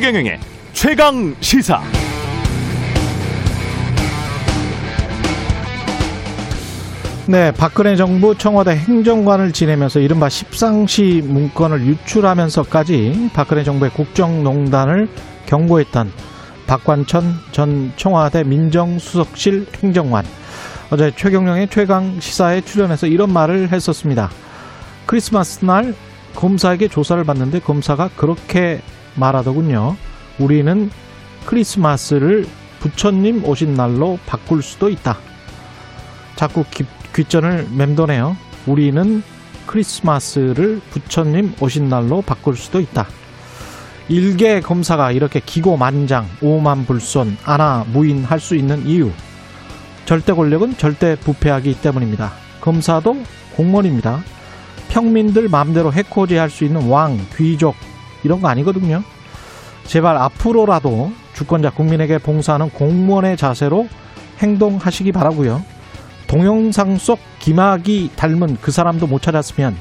최경영의 최강 시사. 네, 박근혜 정부 청와대 행정관을 지내면서 이른바 십상시 문건을 유출하면서까지 박근혜 정부의 국정농단을 경고했던 박관천 전 청와대 민정수석실 행정관. 어제 최경영의 최강 시사에 출연해서 이런 말을 했었습니다. 크리스마스 날 검사에게 조사를 받는데 검사가 그렇게 말하더군요. 우리는 크리스마스를 부처님 오신 날로 바꿀 수도 있다. 자꾸 기, 귀전을 맴도네요. 우리는 크리스마스를 부처님 오신 날로 바꿀 수도 있다. 일개 검사가 이렇게 기고만장, 오만불손, 아나 무인할 수 있는 이유. 절대 권력은 절대 부패하기 때문입니다. 검사도 공무원입니다. 평민들 마음대로 해코지 할 수 있는 왕, 귀족 이런 거 아니거든요. 제발 앞으로라도 주권자 국민에게 봉사하는 공무원의 자세로 행동하시기 바라고요. 동영상 속 김학이 닮은 그 사람도 못 찾았으면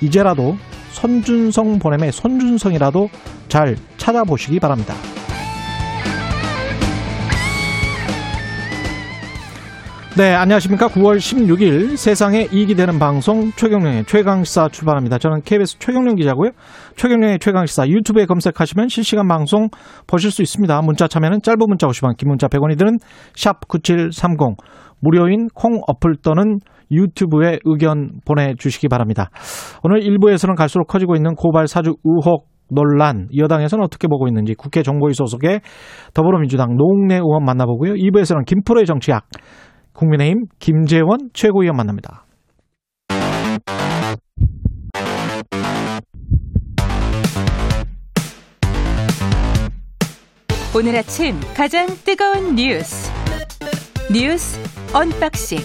이제라도 손준성 보냄의 손준성이라도 잘 찾아보시기 바랍니다. 네, 안녕하십니까. 9월 16일 세상에 이익이 되는 방송 최경령의 최강시사 출발합니다. 저는 KBS 최경령 기자고요. 최경령의 최강시사 유튜브에 검색하시면 실시간 방송 보실 수 있습니다. 문자 참여는 짧은 문자 50원, 긴 문자 100원이 드는 샵9730 무료인 콩 어플 또는 유튜브에 의견 보내주시기 바랍니다. 오늘 1부에서는 갈수록 커지고 있는 고발 사주 의혹 논란 여당에서는 어떻게 보고 있는지 국회 정보위 소속의 더불어민주당 노웅래 의원 만나보고요. 2부에서는 김프로의 정치학 국민의힘 김재원 최고위원 만납니다. 오늘 아침 가장 뜨거운 뉴스 뉴스 언박싱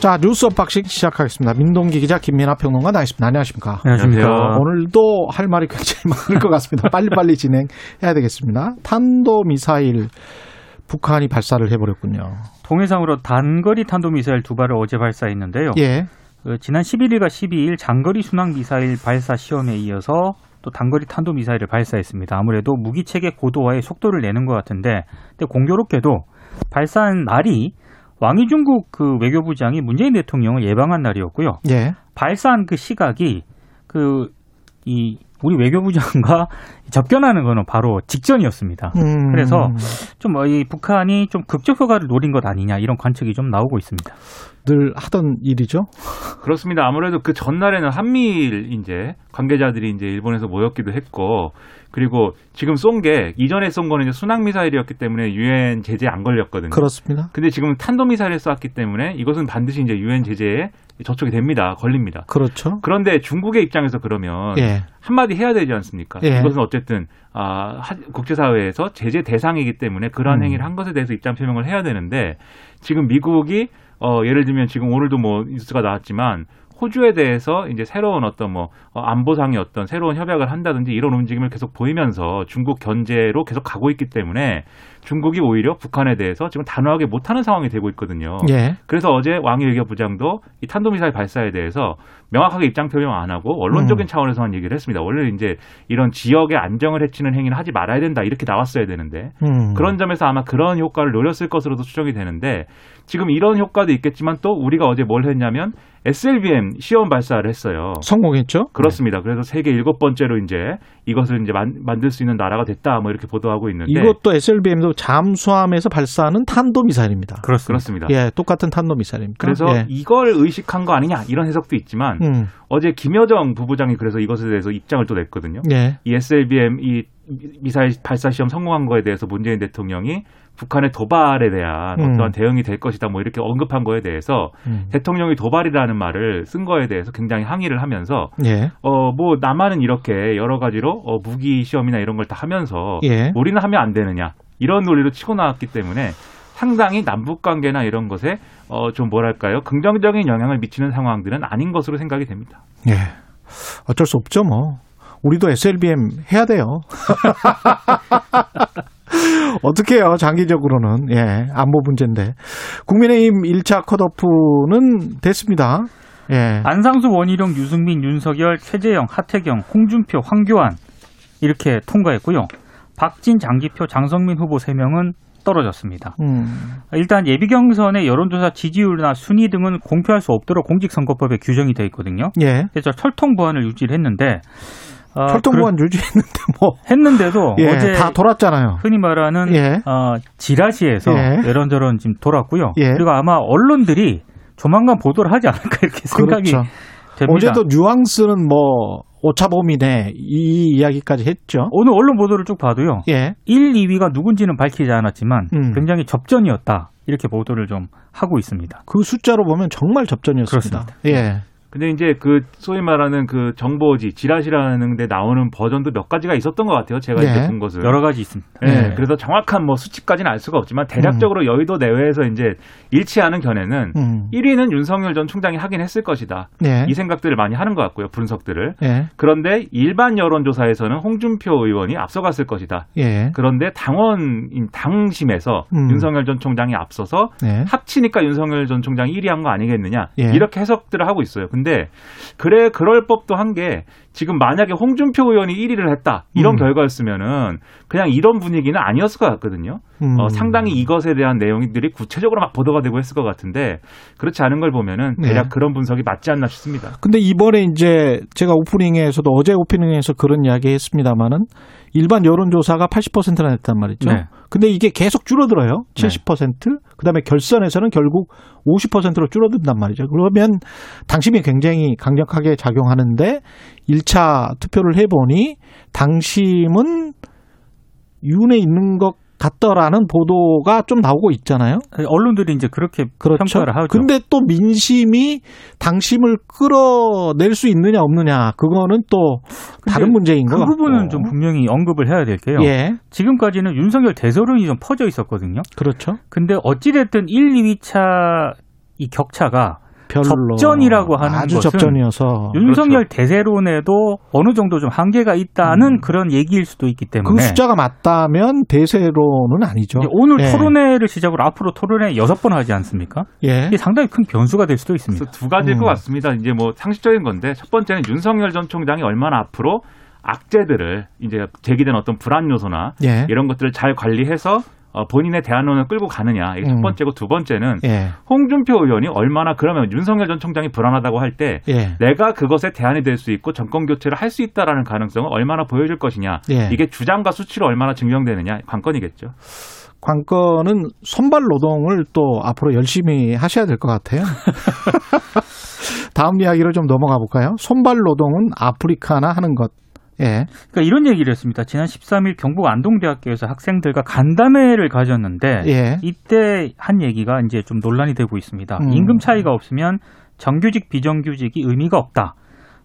자 뉴스 언박싱 시작하겠습니다. 민동기 기자 김민아 평론가 나와 있습니다. 안녕하십니까? 안녕하십니까. 오늘도 할 말이 굉장히 많을 것 같습니다. 빨리빨리 진행해야 되겠습니다. 탄도 미사일 북한이 발사를 해버렸군요. 통해상으로 단거리 탄도미사일 두 발을 어제 발사했는데요. 예. 그 지난 11일과 12일 장거리 순항 미사일 발사 시험에 이어서 또 단거리 탄도 미사일을 발사했습니다. 아무래도 무기 체계 고도화의 속도를 내는 것 같은데, 근데 공교롭게도 발사한 날이 왕이 중국 그 외교부장이 문재인 대통령을 예방한 날이었고요. 예. 발사한 그 시각이 그 이 우리 외교부장과 접견하는 거는 바로 직전이었습니다. 음. 그래서 좀 이 북한이 좀 극적 효과를 노린 것 아니냐 이런 관측이 좀 나오고 있습니다. 늘 하던 일이죠. 그렇습니다. 아무래도 그 전날에는 한미일 이제 관계자들이 이제 일본에서 모였기도 했고 그리고 지금 쏜 게 이전에 쏜 거는 이제 순항 미사일이었기 때문에 유엔 제재 안 걸렸거든요. 그렇습니다. 근데 지금 탄도 미사일을 쐈기 때문에 이것은 반드시 이제 유엔 제재에 저촉이 됩니다. 걸립니다. 그렇죠. 그런데 중국의 입장에서 그러면 예. 한마디 해야 되지 않습니까? 예. 이것은 어쨌든 아, 하- 국제사회에서 제재 대상이기 때문에 그러한 음. 행위를 한 것에 대해서 입장 표명을 해야 되는데 지금 미국이 어, 예를 들면 지금 오늘도 뭐 뉴스가 나왔지만 호주에 대해서 이제 새로운 어떤 뭐 어, 안보상의 어떤 새로운 협약을 한다든지 이런 움직임을 계속 보이면서 중국 견제로 계속 가고 있기 때문에 중국이 오히려 북한에 대해서 지금 단호하게 못하는 상황이 되고 있거든요. 예. 그래서 어제 왕이 외교부장도 이 탄도미사일 발사에 대해서 명확하게 입장 표명 안 하고 언론적인 음. 차원에서만 얘기를 했습니다. 원래 이제 이런 지역의 안정을 해치는 행위는 하지 말아야 된다 이렇게 나왔어야 되는데 음. 그런 점에서 아마 그런 효과를 노렸을 것으로도 추정이 되는데 지금 이런 효과도 있겠지만 또 우리가 어제 뭘 했냐면 SLBM 시험 발사를 했어요. 성공했죠. 그렇습니다. 그래서 세계 일곱 번째로 이제 이것을 이제 만, 만들 수 있는 나라가 됐다 뭐 이렇게 보도하고 있는데 이것도 SLBM도 잠수함에서 발사하는 탄도 미사일입니다. 그렇습니다. 예, 똑같은 탄도 미사일입니다. 그래서 예. 이걸 의식한 거 아니냐 이런 해석도 있지만 음. 어제 김여정 부부장이 그래서 이것에 대해서 입장을 또 냈거든요. 예. 이 SLBM 이 미사일 발사 시험 성공한 거에 대해서 문재인 대통령이 북한의 도발에 대한 음. 어떠한 대응이 될 것이다 뭐 이렇게 언급한 거에 대해서 음. 대통령이 도발이라는 말을 쓴 거에 대해서 굉장히 항의를 하면서 예. 어뭐 남한은 이렇게 여러 가지로 어, 무기 시험이나 이런 걸 다 하면서 예. 우리는 하면 안 되느냐 이런 논리로 치고 나왔기 때문에 상당히 남북 관계나 이런 것에 어 좀 뭐랄까요 긍정적인 영향을 미치는 상황들은 아닌 것으로 생각이 됩니다. 예. 어쩔 수 없죠, 뭐. 우리도 SLBM 해야 돼요. 어떻게 해요, 장기적으로는. 예, 안보 문제인데. 국민의힘 1차 컷오프는 됐습니다. 예. 안상수, 원희룡, 유승민, 윤석열, 최재형, 하태경, 홍준표, 황교안 이렇게 통과했고요. 박진, 장기표, 장성민 후보 3명은 떨어졌습니다. 음. 일단 예비 경선의 여론조사 지지율이나 순위 등은 공표할 수 없도록 공직선거법에 규정이 되어 있거든요. 예. 그래서 철통 보안을 유지를 했는데 어, 철통보안 유지했는데 뭐 했는데도 예, 어제 다 돌았잖아요. 흔히 말하는 예. 어, 지라시에서 예. 이런저런 지금 돌았고요. 예. 그리고 아마 언론들이 조만간 보도를 하지 않을까 이렇게 생각이 그렇죠. 됩니다. 어제도 뉘앙스는 뭐 오차범위네 이 이야기까지 했죠. 오늘 언론 보도를 쭉 봐도요. 예. 1, 2위가 누군지는 밝히지 않았지만 음. 굉장히 접전이었다. 이렇게 보도를 좀 하고 있습니다. 그 숫자로 보면 정말 접전이었습니다. 그렇습니다. 예. 근데 이제 그 소위 말하는 그 정보지 지라시라는 데 나오는 버전도 몇 가지가 있었던 것 같아요. 제가 네. 이제 본 것을. 여러 가지 있습니다. 예, 네. 그래서 정확한 뭐 수치까지는 알 수가 없지만 대략적으로 여의도 내외에서 이제 일치하는 견해는 음. 1위는 윤석열 전 총장이 하긴 했을 것이다. 예. 이 생각들을 많이 하는 것 같고요. 분석들을. 예. 그런데 일반 여론조사에서는 홍준표 의원이 앞서갔을 것이다. 예. 그런데 당원인 당심에서 음. 윤석열 전 총장이 앞서서 네. 합치니까 윤석열 전 총장이 1위 한 거 아니겠느냐 예. 이렇게 해석들을 하고 있어요. 근데 그래 그럴 법도 한 게 지금 만약에 홍준표 의원이 1위를 했다 이런 음. 결과였으면은 그냥 이런 분위기는 아니었을 것 같거든요. 음. 어, 상당히 이것에 대한 내용들이 구체적으로 막 보도가 되고 했을 것 같은데 그렇지 않은 걸 보면은 대략 네. 그런 분석이 맞지 않나 싶습니다. 근데 이번에 이제 제가 오프닝에서도 어제 오프닝에서 그런 이야기 했습니다만은 일반 여론조사가 80%나 됐단 말이죠. 네. 근데 이게 계속 줄어들어요. 네. 70%. 그다음에 결선에서는 결국 50%로 줄어든단 말이죠. 그러면 당심이 굉장히 강력하게 작용하는데 1차 투표를 해보니 당심은 윤에 있는 것 같더라는 보도가 좀 나오고 있잖아요. 언론들이 이제 그렇게 그렇죠. 평가를 하죠. 근데 또 민심이 당심을 끌어낼 수 있느냐 없느냐 그거는 또 다른 문제인 것 그 같고. 부분은 좀 분명히 언급을 해야 될 게요. 예, 지금까지는 윤석열 대서론이 좀 퍼져 있었거든요. 그렇죠. 근데 어찌 됐든 1, 2위차 이 격차가 별로 접전이라고 하는 아주 것은 접전이어서 윤석열 대세론에도 어느 정도 좀 한계가 있다는 그런 얘기일 수도 있기 때문에 그 숫자가 맞다면 대세로는 아니죠. 이제 오늘 예. 토론회를 시작으로 앞으로 토론회 여섯 번 하지 않습니까? 예, 이게 상당히 큰 변수가 될 수도 있습니다. 두 가지일 음. 것 같습니다. 이제 뭐 상식적인 건데 첫 번째는 윤석열 전 총장이 얼마나 앞으로 악재들을 이제 제기된 어떤 불안 요소나 예, 이런 것들을 잘 관리해서 어, 본인의 대안론을 끌고 가느냐 이게 음. 첫 번째고 두 번째는 예, 홍준표 의원이 얼마나 그러면 윤석열 전 총장이 불안하다고 할때 예, 내가 그것에 대안이 될 수 있고 정권 교체를 할 수 있다라는 가능성을 얼마나 보여줄 것이냐 예. 이게 주장과 수치로 얼마나 증명되느냐 관건이겠죠. 관건은 선발 노동을 또 앞으로 열심히 하셔야 될 것 같아요. 다음 이야기로 좀 넘어가 볼까요? 손발 노동은 아프리카나 하는 것. 예. 그러니까 이런 얘기를 했습니다. 지난 13일 경북 안동대학교에서 학생들과 간담회를 가졌는데 예. 이때 한 얘기가 이제 좀 논란이 되고 있습니다. 음. 임금 차이가 없으면 정규직 비정규직이 의미가 없다.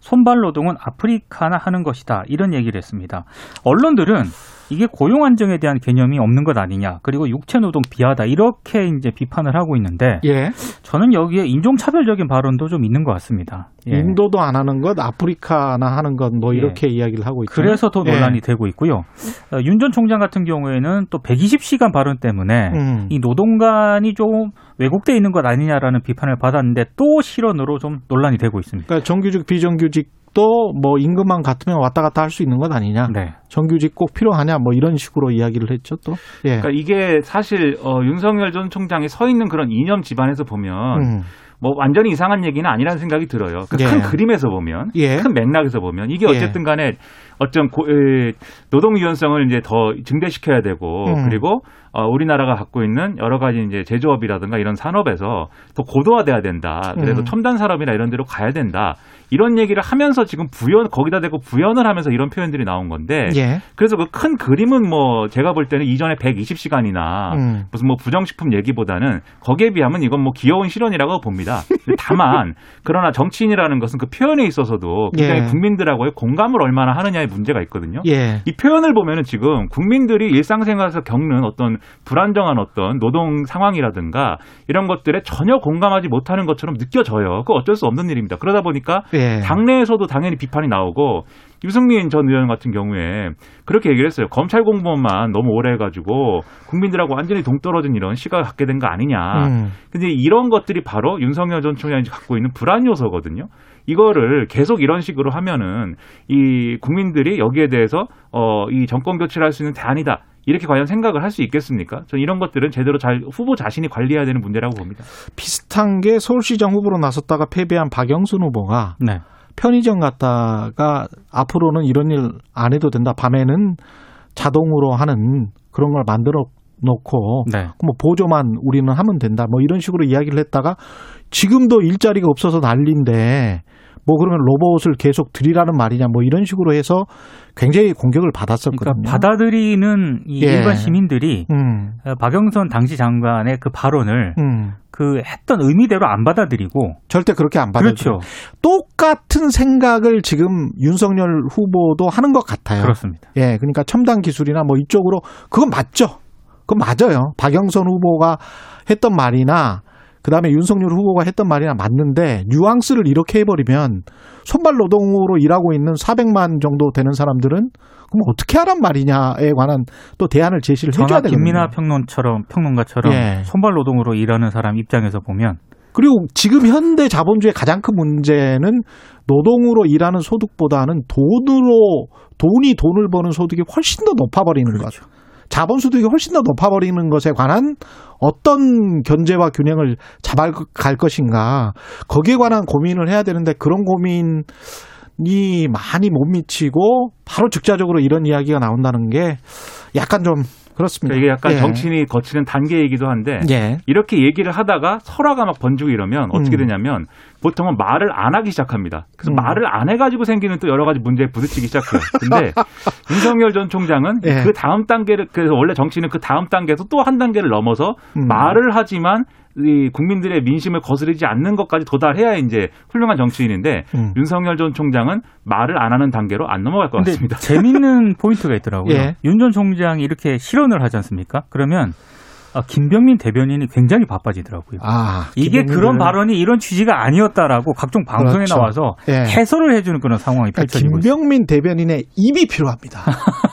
손발 노동은 아프리카나 하는 것이다. 이런 얘기를 했습니다. 언론들은 이게 고용 안정에 대한 개념이 없는 것 아니냐. 그리고 육체 노동 비하다. 이렇게 이제 비판을 하고 있는데 예. 저는 여기에 인종 차별적인 발언도 좀 있는 것 같습니다. 예. 인도도 안 하는 것, 아프리카나 하는 것, 뭐 예. 이렇게 이야기를 하고 있죠. 그래서 더 논란이 예. 되고 있고요. 어, 윤전 총장 같은 경우에는 또 120시간 발언 때문에 음. 이 노동관이 좀 왜곡돼 있는 것 아니냐라는 비판을 받았는데 또 실언으로 좀 논란이 되고 있습니다. 그러니까 정규직, 비정규직 도뭐 임금만 같으면 왔다 갔다 할 수 있는 것 아니냐. 네. 정규직 꼭 필요하냐, 뭐 이런 식으로 이야기를 했죠, 또. 예. 그러니까 이게 사실 어, 윤석열 전 총장이 서 있는 그런 이념 집안에서 보면 음. 뭐 완전히 이상한 얘기는 아니라는 생각이 들어요. 그 예. 큰 그림에서 보면, 예. 큰 맥락에서 보면 이게 예. 어쨌든 간에 어떤 고, 에, 노동 유연성을 이제 더 증대시켜야 되고 음. 그리고 어, 우리나라가 갖고 있는 여러 가지 이제 제조업이라든가 이런 산업에서 더 고도화돼야 된다. 그래서 음. 첨단 산업이나 이런 데로 가야 된다. 이런 얘기를 하면서 지금 부연 거기다 대고 부연을 하면서 이런 표현들이 나온 건데 예. 그래서 그 큰 그림은 뭐 제가 볼 때는 이전에 120시간이나 음. 무슨 뭐 부정식품 얘기보다는 거기에 비하면 이건 뭐 귀여운 실현이라고 봅니다. 다만 그러나 정치인이라는 것은 그 표현에 있어서도 굉장히 예. 국민들하고의 공감을 얼마나 하느냐 의 문제가 있거든요. 예. 이 표현을 보면은 지금 국민들이 일상생활에서 겪는 어떤 불안정한 어떤 노동 상황이라든가 이런 것들에 전혀 공감하지 못하는 것처럼 느껴져요. 그 어쩔 수 없는 일입니다. 그러다 보니까 예. 당내에서도 당연히 비판이 나오고 유승민 전 의원 같은 경우에 그렇게 얘기를 했어요. 검찰 공무원만 너무 오래 해가지고 국민들하고 완전히 동떨어진 이런 시각을 갖게 된 거 아니냐. 음. 근데 이런 것들이 바로 윤석열 전 총장이 갖고 있는 불안 요소거든요. 이거를 계속 이런 식으로 하면은 이 국민들이 여기에 대해서 어 이 정권 교체를 할 수 있는 대안이다. 이렇게 과연 생각을 할 수 있겠습니까? 저는 이런 것들은 제대로 잘 후보 자신이 관리해야 되는 문제라고 봅니다. 비슷한 게 서울시장 후보로 나섰다가 패배한 박영순 후보가 네. 편의점 갔다가 앞으로는 이런 일 안 해도 된다. 밤에는 자동으로 하는 그런 걸 만들어 놓고 네. 뭐 보조만 우리는 하면 된다. 뭐 이런 식으로 이야기를 했다가 지금도 일자리가 없어서 난리인데 뭐 그러면 로봇을 계속 들이라는 말이냐 뭐 이런 식으로 해서 굉장히 공격을 받았었거든요. 그러니까 받아들이는 이 예. 일반 시민들이 음, 어, 박영선 당시 장관의 그 발언을 음. 그 했던 의미대로 안 받아들이고 절대 그렇게 안 받아들여요. 그렇죠. 똑같은 생각을 지금 윤석열 후보도 하는 것 같아요. 그렇습니다. 예, 그러니까 첨단 기술이나 뭐 이쪽으로 그건 맞죠. 그건 맞아요. 박영선 후보가 했던 말이나 그다음에 윤석열 후보가 했던 말이나 맞는데 뉘앙스를 이렇게 해버리면 손발 노동으로 일하고 있는 400만 정도 되는 사람들은 그럼 어떻게 하란 말이냐에 관한 또 대안을 제시를 해줘야 되거든요. 김민아 평론처럼 평론가처럼 예. 손발 노동으로 일하는 사람 입장에서 보면 그리고 지금 현대 자본주의 가장 큰 문제는 노동으로 일하는 소득보다는 돈으로 돈이 돈을 버는 소득이 훨씬 더 높아버리는 그렇죠. 것. 자본 소득이 훨씬 더 높아버리는 것에 관한 어떤 견제와 균형을 잡아갈 것인가 거기에 관한 고민을 해야 되는데 그런 고민 이 많이 못 미치고 바로 즉자적으로 이런 이야기가 나온다는 게 약간 좀 그렇습니다. 그러니까 이게 약간 예. 정치인이 거치는 단계이기도 한데 예. 이렇게 얘기를 하다가 설화가 막 번지고 이러면 어떻게 음. 되냐면 보통은 말을 안 하기 시작합니다. 그래서 음. 말을 안 해가지고 생기는 또 여러 가지 문제에 부딪히기 시작해요. 근데 윤석열 전 총장은 예. 그 다음 단계를 그래서 원래 정치는 그 다음 단계에서 또 한 단계를 넘어서 음. 말을 하지만 이 국민들의 민심을 거스르지 않는 것까지 도달해야 이제 훌륭한 정치인인데 음. 윤석열 전 총장은 말을 안 하는 단계로 안 넘어갈 것 같습니다. 재밌는 포인트가 있더라고요. 예. 윤전 총장이 이렇게 실언을 하지 않습니까? 그러면 아, 김병민 대변인이 굉장히 바빠지더라고요. 아, 이게 그런 발언이 이런 취지가 아니었다라고 각종 방송에 그렇죠. 나와서 예. 해설을 해주는 그런 상황이 그러니까 펼쳐지고 있습니다. 김병민 대변인의 입이 필요합니다.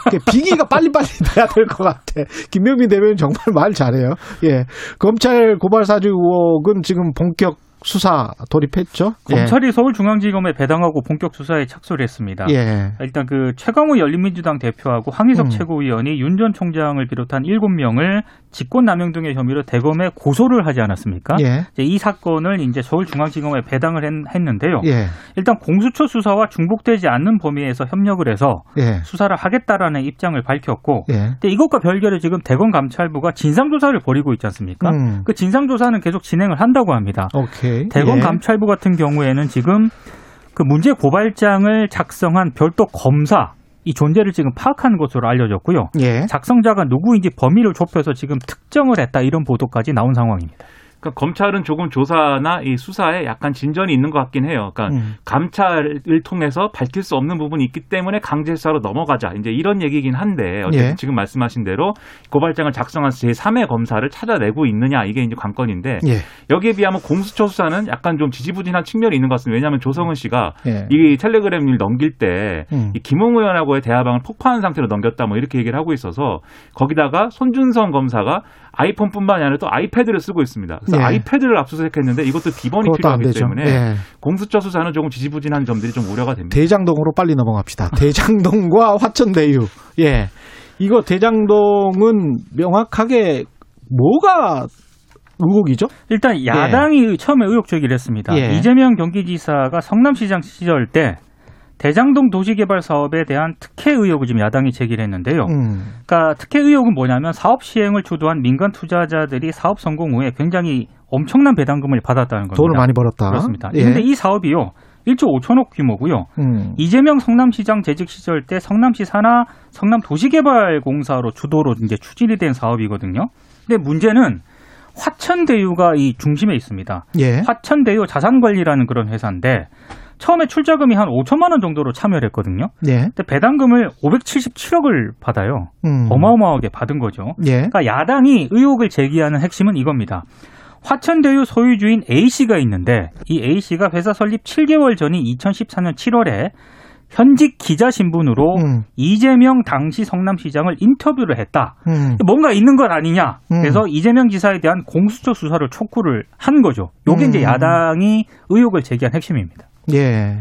그러니까 비기가 빨리빨리 돼야 될 것 같아. 김병민 대변인 정말 말 잘해요. 예. 검찰 고발 사주 의혹은 지금 본격 수사 돌입했죠. 검찰이 서울중앙지검에 배당하고 본격 수사에 착수를 했습니다. 예. 예. 일단 그 최강우 열린민주당 대표하고 황희석 음. 최고위원이 윤 전 총장을 비롯한 7명을 직권남용 등의 혐의로 대검에 고소를 하지 않았습니까? 예. 이 사건을 이제 서울중앙지검에 배당을 했, 는데요 예. 일단 공수처 수사와 중복되지 않는 범위에서 협력을 해서 예. 수사를 하겠다라는 입장을 밝혔고 예. 근데 이것과 별개로 지금 대검 감찰부가 진상조사를 벌이고 있지 않습니까? 음. 그 진상조사는 계속 진행을 한다고 합니다. 오케이. 대검 예. 감찰부 같은 경우에는 지금 그 문제 고발장을 작성한 별도 검사 이 존재를 지금 파악한 것으로 알려졌고요. 예. 작성자가 누구인지 범위를 좁혀서 지금 특정을 했다 이런 보도까지 나온 상황입니다. 그러니까 검찰은 조금 조사나 이 수사에 약간 진전이 있는 것 같긴 해요. 그러니까 음. 감찰을 통해서 밝힐 수 없는 부분이 있기 때문에 강제 수사로 넘어가자. 이제 이런 얘기긴 한데 어쨌든 예. 지금 말씀하신 대로 고발장을 작성한 제3의 검사를 찾아내고 있느냐 이게 이제 관건인데 예. 여기에 비하면 공수처 수사는 약간 좀 지지부진한 측면이 있는 것 같습니다. 왜냐하면 조성은 씨가 예. 이 텔레그램 일 넘길 때 음. 이 김웅 의원하고의 대화방을 폭파한 상태로 넘겼다 뭐 이렇게 얘기를 하고 있어서 거기다가 손준성 검사가 아이폰뿐만이 아니라 또 아이패드를 쓰고 있습니다. 그래서 예. 아이패드를 압수수색했는데 이것도 비번이 필요하기. 때문에 예. 공수처 수사는 조금 지지부진한 점들이 좀 우려가 됩니다. 대장동으로 빨리 넘어갑시다. 대장동과 화천대유. 예. 이거 대장동은 명확하게 뭐가 의혹이죠? 일단 야당이 처음에 의혹 제기를 했습니다. 예. 이재명 경기지사가 성남시장 시절 때 대장동 도시개발 사업에 대한 특혜 의혹을 지금 야당이 제기를 했는데요. 음. 그러니까 특혜 의혹은 뭐냐면 사업 시행을 주도한 민간 투자자들이 사업 성공 후에 굉장히 엄청난 배당금을 받았다는 겁니다. 돈을 많이 벌었다. 그렇습니다. 예. 근데 이 사업이요. 1조 5천억 규모고요. 음. 이재명 성남시장 재직 시절 때 성남시 산하 성남 도시개발공사로 주도로 이제 추진이 된 사업이거든요. 근데 문제는 화천대유가 이 중심에 있습니다. 예. 화천대유 자산관리라는 그런 회사인데 처음에 출자금이 한 5천만 원 정도로 참여를 했거든요. 예. 근데 배당금을 577억을 받아요. 음. 어마어마하게 받은 거죠. 예. 그러니까 야당이 의혹을 제기하는 핵심은 이겁니다. 화천대유 소유주인 A씨가 있는데 이 A씨가 회사 설립 7개월 전인 2014년 7월에 현직 기자 신분으로 음. 이재명 당시 성남시장을 인터뷰를 했다. 음. 뭔가 있는 것 아니냐. 음. 그래서 이재명 지사에 대한 공수처 수사를 촉구를 한 거죠. 요게 음. 이제 야당이 의혹을 제기한 핵심입니다. 예.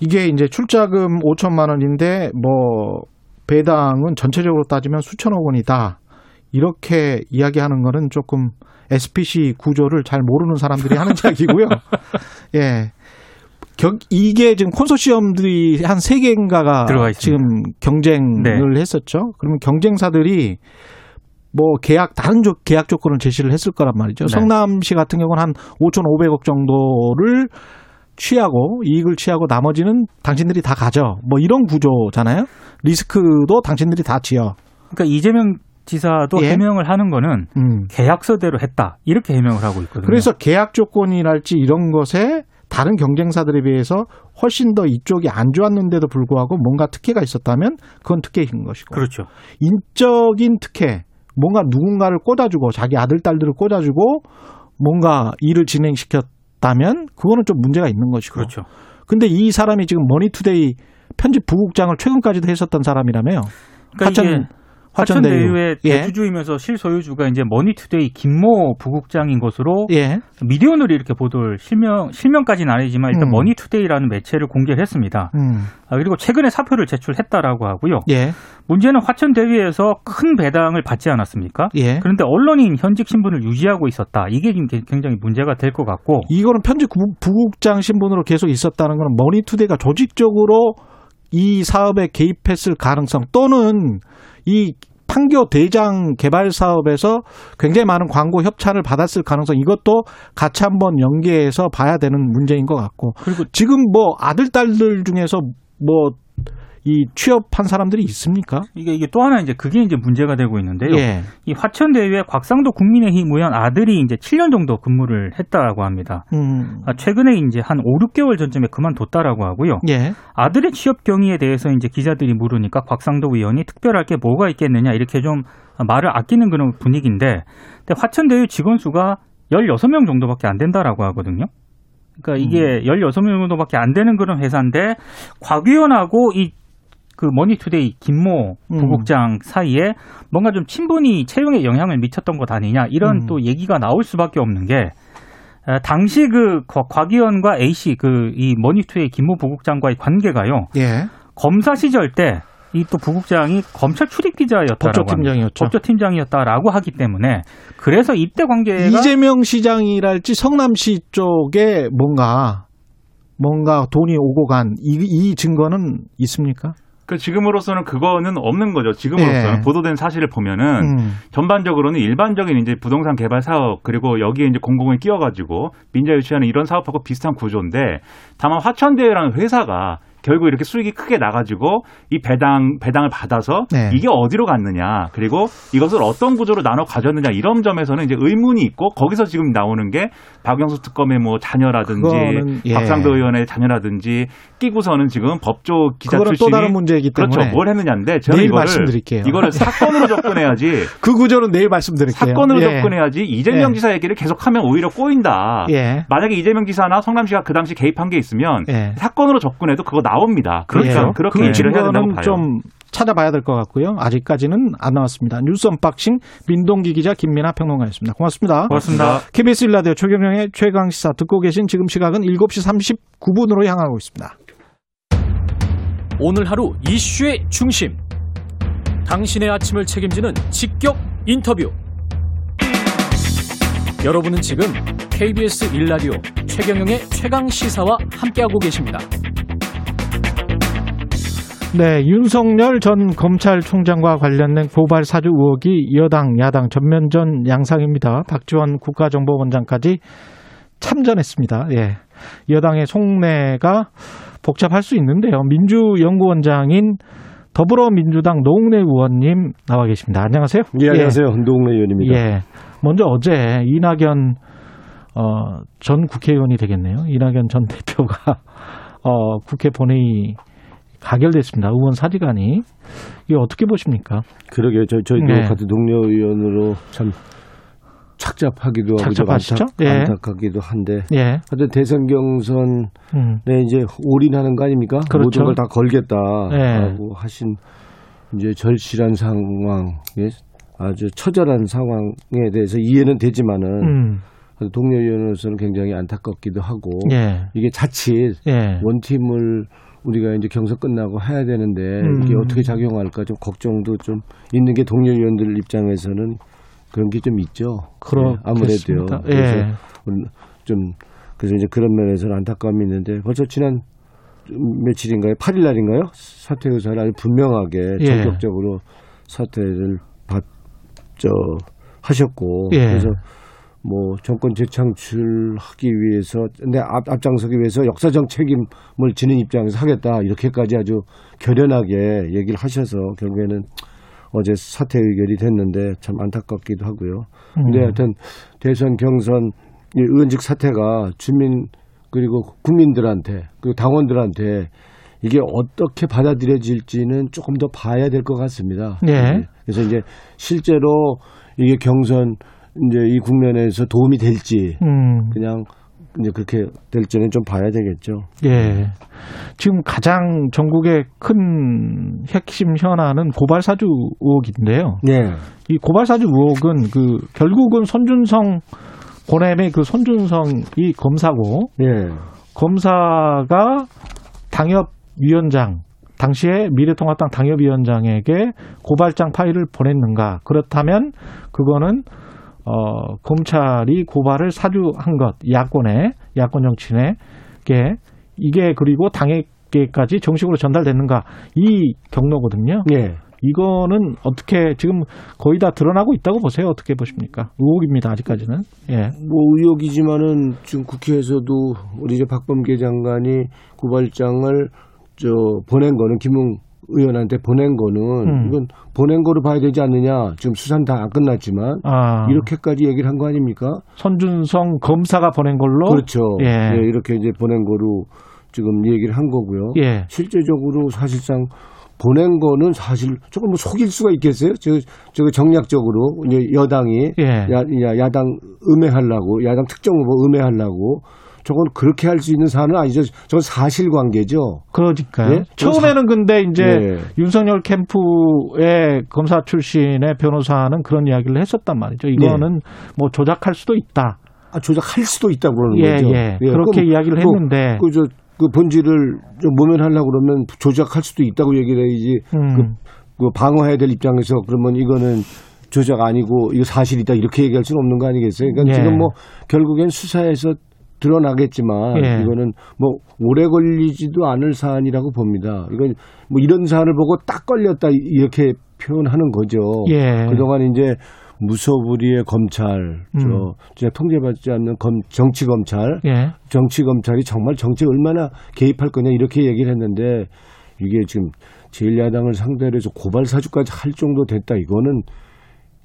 이게 이제 출자금 5천만 원인데 뭐 배당은 전체적으로 따지면 수천억 원이다. 이렇게 이야기하는 거는 조금 SPC 구조를 잘 모르는 사람들이 하는 이야기고요. 예. 격, 이게 지금 콘소시엄들이 한 세 개인가가 들어가 지금. 경쟁을 했었죠. 그러면 경쟁사들이 뭐 계약 다른 조, 계약 조건을 제시를 했을 거란 말이죠. 네. 성남시 같은 경우는 한 5,500억 정도를 취하고 이익을 취하고 나머지는 당신들이 다 가져. 뭐 이런 구조잖아요. 리스크도 당신들이 다 지어. 그러니까 이재명 지사도 예. 해명을 하는 거는 음. 계약서대로 했다. 이렇게 해명을 하고 있거든요. 그래서 계약 조건이랄지 이런 것에 다른 경쟁사들에 비해서 훨씬 더 이쪽이 안 좋았는데도 불구하고 뭔가 특혜가 있었다면 그건 특혜인 것이고 그렇죠. 인적인 특혜 뭔가 누군가를 꽂아주고 자기 아들 딸들을 꽂아주고 뭔가 일을 진행시켰 다면 그거는 좀 문제가 있는 것이고 그렇죠. 근데 이 사람이 지금 머니투데이 편집 부국장을 최근까지도 했었던 사람이라며 그러니까 이게 화천대유 화천대유의 예. 대주주이면서 실소유주가 이제 머니투데이 김모 부국장인 것으로 예. 미디어오늘이 이렇게 보도를 실명 실명까지는 아니지만 일단 음. 머니투데이라는 매체를 공개를 했습니다. 음. 아, 그리고 최근에 사표를 제출했다라고 하고요. 예. 문제는 화천대유에서 큰 배당을 받지 않았습니까? 예. 그런데 언론인 현직 신분을 유지하고 있었다. 이게 굉장히 문제가 될 것 같고 이거는 편집 부- 부국장 신분으로 계속 있었다는 거는 머니투데이가 조직적으로 이 사업에 개입했을 가능성 또는 이 판교 대장 개발 사업에서 굉장히 많은 광고 협찬을 받았을 가능성 이것도 같이 한번 연계해서 봐야 되는 문제인 것 같고. 그리고 지금 뭐 아들 딸들 중에서 뭐 이 취업한 사람들이 있습니까? 이게 이게 또 하나 이제 그게 이제 문제가 되고 있는데요. 예. 이 화천 대유의 곽상도 국민의힘 의원 아들이 이제 7년 정도 근무를 했다고 합니다. 음. 아, 최근에 이제 한 5, 6개월 전쯤에 그만뒀다라고 하고요. 예. 아들의 취업 경위에 대해서 이제 기자들이 물으니까 곽상도 의원이 특별할 게 뭐가 있겠느냐 이렇게 좀 말을 아끼는 그런 분위기인데 근데 화천 대유 직원 수가 16명 정도밖에 안 된다라고 하거든요. 그러니까 이게 16명 정도밖에 안 되는 그런 회사인데 곽 의원하고 이 그 머니투데이 김모 음. 부국장 사이에 뭔가 좀 친분이 채용에 영향을 미쳤던 것 아니냐 이런 음. 또 얘기가 나올 수밖에 없는 게 어, 당시 그 곽 의원과 A 씨 그 이 머니투데이 김모 부국장과의 관계가요 예. 검사 시절 때 이또 부국장이 검찰 출입 기자였다라고 합니다. 법조팀장이었죠. 법조팀장이었다라고 하기 때문에 그래서 입대 관계가 이재명 시장이랄지 성남시 쪽에 뭔가 뭔가 돈이 오고 간이 이 증거는 있습니까? 그 지금으로서는 그거는 없는 거죠. 지금으로서는 예. 보도된 사실을 보면은 음. 전반적으로는 일반적인 이제 부동산 개발 사업 그리고 여기에 이제 공공이 끼어가지고 민자 유치하는 이런 사업하고 비슷한 구조인데 다만 화천대유라는 회사가 결국 이렇게 수익이 크게 나가지고 이 배당 배당을 받아서 네. 이게 어디로 갔느냐 그리고 이것을 어떤 구조로 나눠 가졌느냐 이런 점에서는 이제 의문이 있고 거기서 지금 나오는 게 박영수 특검의 뭐 자녀라든지 예. 박상도 의원의 자녀라든지 끼고서는 지금 법조 기자 출신이 또 다른 문제이기 때문에 그렇죠 뭘 했느냐인데 저는 내일 이거를 말씀드릴게요. 이거를 사건으로 접근해야지 그 구조는 내일 말씀드릴게요. 사건으로 예. 접근해야지 이재명 예. 지사 얘기를 계속하면 오히려 꼬인다. 예. 만약에 이재명 지사나 성남시가 그 당시 개입한 게 있으면 예. 사건으로 접근해도 그거 나 옵니다. 그러니까 예. 그렇게 그 얘기를 해야 된다고 봐요. 좀 찾아봐야 될 것 같고요. 아직까지는 안 나왔습니다. 뉴스 언박싱 민동기 기자 김민아 평론가였습니다. 고맙습니다. 고맙습니다. KBS 일라디오 최경영의 최강 시사 듣고 계신 지금 시각은 7시 39분으로 향하고 있습니다. 오늘 하루 이슈의 중심. 당신의 아침을 책임지는 직격 인터뷰. 여러분은 지금 KBS 일라디오 최경영의 최강 시사와 함께하고 계십니다. 네, 윤석열 전 검찰총장과 관련된 고발 사주 의혹이 여당, 야당 전면전 양상입니다. 박지원 국가정보원장까지 참전했습니다. 예. 여당의 속내가 복잡할 수 있는데요. 민주연구원장인 더불어민주당 노웅래 의원님 나와 계십니다. 안녕하세요. 예, 안녕하세요. 노웅래 의원입니다. 예. 먼저 어제 이낙연 어, 전 국회의원이 되겠네요. 이낙연 전 대표가 어, 국회 본회의 가결됐습니다. 의원 사직안이 이게 어떻게 보십니까? 그러게요. 저, 저희도 네. 같은 동료 의원으로 참 착잡하기도 하고 좀 착잡하시죠? 안타, 예. 안타깝기도 한데 예, 하여튼 대선 경선에 음, 이제 올인하는 거 아닙니까? 그렇죠. 모든 걸다 예. 걸겠다라고 하신 이제 절실한 상황, 예, 아주 처절한 상황에 대해서 이해는 되지만은 음, 동료 의원으로서는 굉장히 안타깝기도 하고 예, 이게 자칫 예, 원팀을 우리가 이제 경선 끝나고 해야 되는데 음. 이게 어떻게 작용할까 좀 걱정도 좀 있는 게 동료 의원들 입장에서는 그런 게 좀 있죠. 네, 아무래도요. 그렇겠습니다. 그래서 예, 좀 그래서 이제 그런 면에서는 안타까움이 있는데 벌써 지난 좀 며칠인가요? 8일 날인가요? 사퇴 의사를 아주 분명하게 예. 전격적으로 사퇴를 받, 저, 하셨고 예. 그래서 뭐 정권 재창출하기 위해서 내 앞, 앞장서기 위해서 역사적 책임을 지는 입장에서 하겠다 이렇게까지 아주 결연하게 얘기를 하셔서 결국에는 어제 사퇴 의결이 됐는데 참 안타깝기도 하고요. 근데 음. 하여튼 대선 경선 이 의원직 사퇴가 주민 그리고 국민들한테 그리고 당원들한테 이게 어떻게 받아들여질지는 조금 더 봐야 될 것 같습니다. 예. 그래서 이제 실제로 이게 경선 이제 이 국면에서 도움이 될지 음, 그냥 이제 그렇게 될지는 좀 봐야 되겠죠. 예. 지금 가장 전국의 큰 핵심 현안은 고발사주 의혹인데요. 네. 이 고발사주 의혹은 그 결국은 손준성 고렘의 그 손준성이 검사고 예. 검사가 당협위원장 당시에 미래통합당 당협위원장에게 고발장 파일을 보냈는가 그렇다면 그거는 어 검찰이 고발을 사주한 것 야권에 야권 정치인에게 이게 그리고 당에게까지 정식으로 전달됐는가 이 경로거든요. 예. 이거는 어떻게 지금 거의 다 드러나고 있다고 보세요. 어떻게 보십니까? 의혹입니다. 아직까지는. 예. 뭐 의혹이지만은 지금 국회에서도 우리 이제 박범계 장관이 고발장을 저 보낸 거는 김웅 의원한테 보낸 거는 음. 이건 보낸 거로 봐야 되지 않느냐. 지금 수사는 다 안 끝났지만 아, 이렇게까지 얘기를 한 거 아닙니까? 손준성 검사가 보낸 걸로 그렇죠. 예. 예, 이렇게 이제 보낸 거로 지금 얘기를 한 거고요. 예. 실제적으로 사실상 보낸 거는 사실 조금 뭐 속일 수가 있겠어요? 저, 저 정략적으로 이제 여당이 예. 야, 야, 야당 음해하려고 야당 특정 후보 음해하려고 저건 그렇게 할 수 있는 사안은 아니죠. 저건 사실관계죠. 그러니까요. 예? 처음에는 근데 이제 예. 윤석열 캠프의 검사 출신의 변호사는 그런 이야기를 했었단 말이죠. 이거는 뭐 조작할 수도 있다. 아, 조작할 수도 있다고 그러는 예, 거죠. 예. 그렇게 그럼 이야기를 뭐, 했는데. 그, 저, 그 본질을 좀 모면하려고 그러면 조작할 수도 있다고 얘기를 해야지. 음. 그 방어해야 될 입장에서 그러면 이거는 조작 아니고 이거 사실이다 이렇게 얘기할 수는 없는 거 아니겠어요? 그러니까 예. 지금 뭐 결국엔 수사에서 드러나겠지만 예. 이거는 뭐 오래 걸리지도 않을 사안이라고 봅니다. 이건 뭐 이런 사안을 보고 딱 걸렸다 이렇게 표현하는 거죠. 예. 그동안 이제 무소불위의 검찰, 음. 저 진짜 통제받지 않는 검, 정치 검찰, 예. 정치 검찰이 정말 정치에 얼마나 개입할 거냐 이렇게 얘기를 했는데 이게 지금 제1야당을 상대로 해서 고발 사주까지 할 정도 됐다. 이거는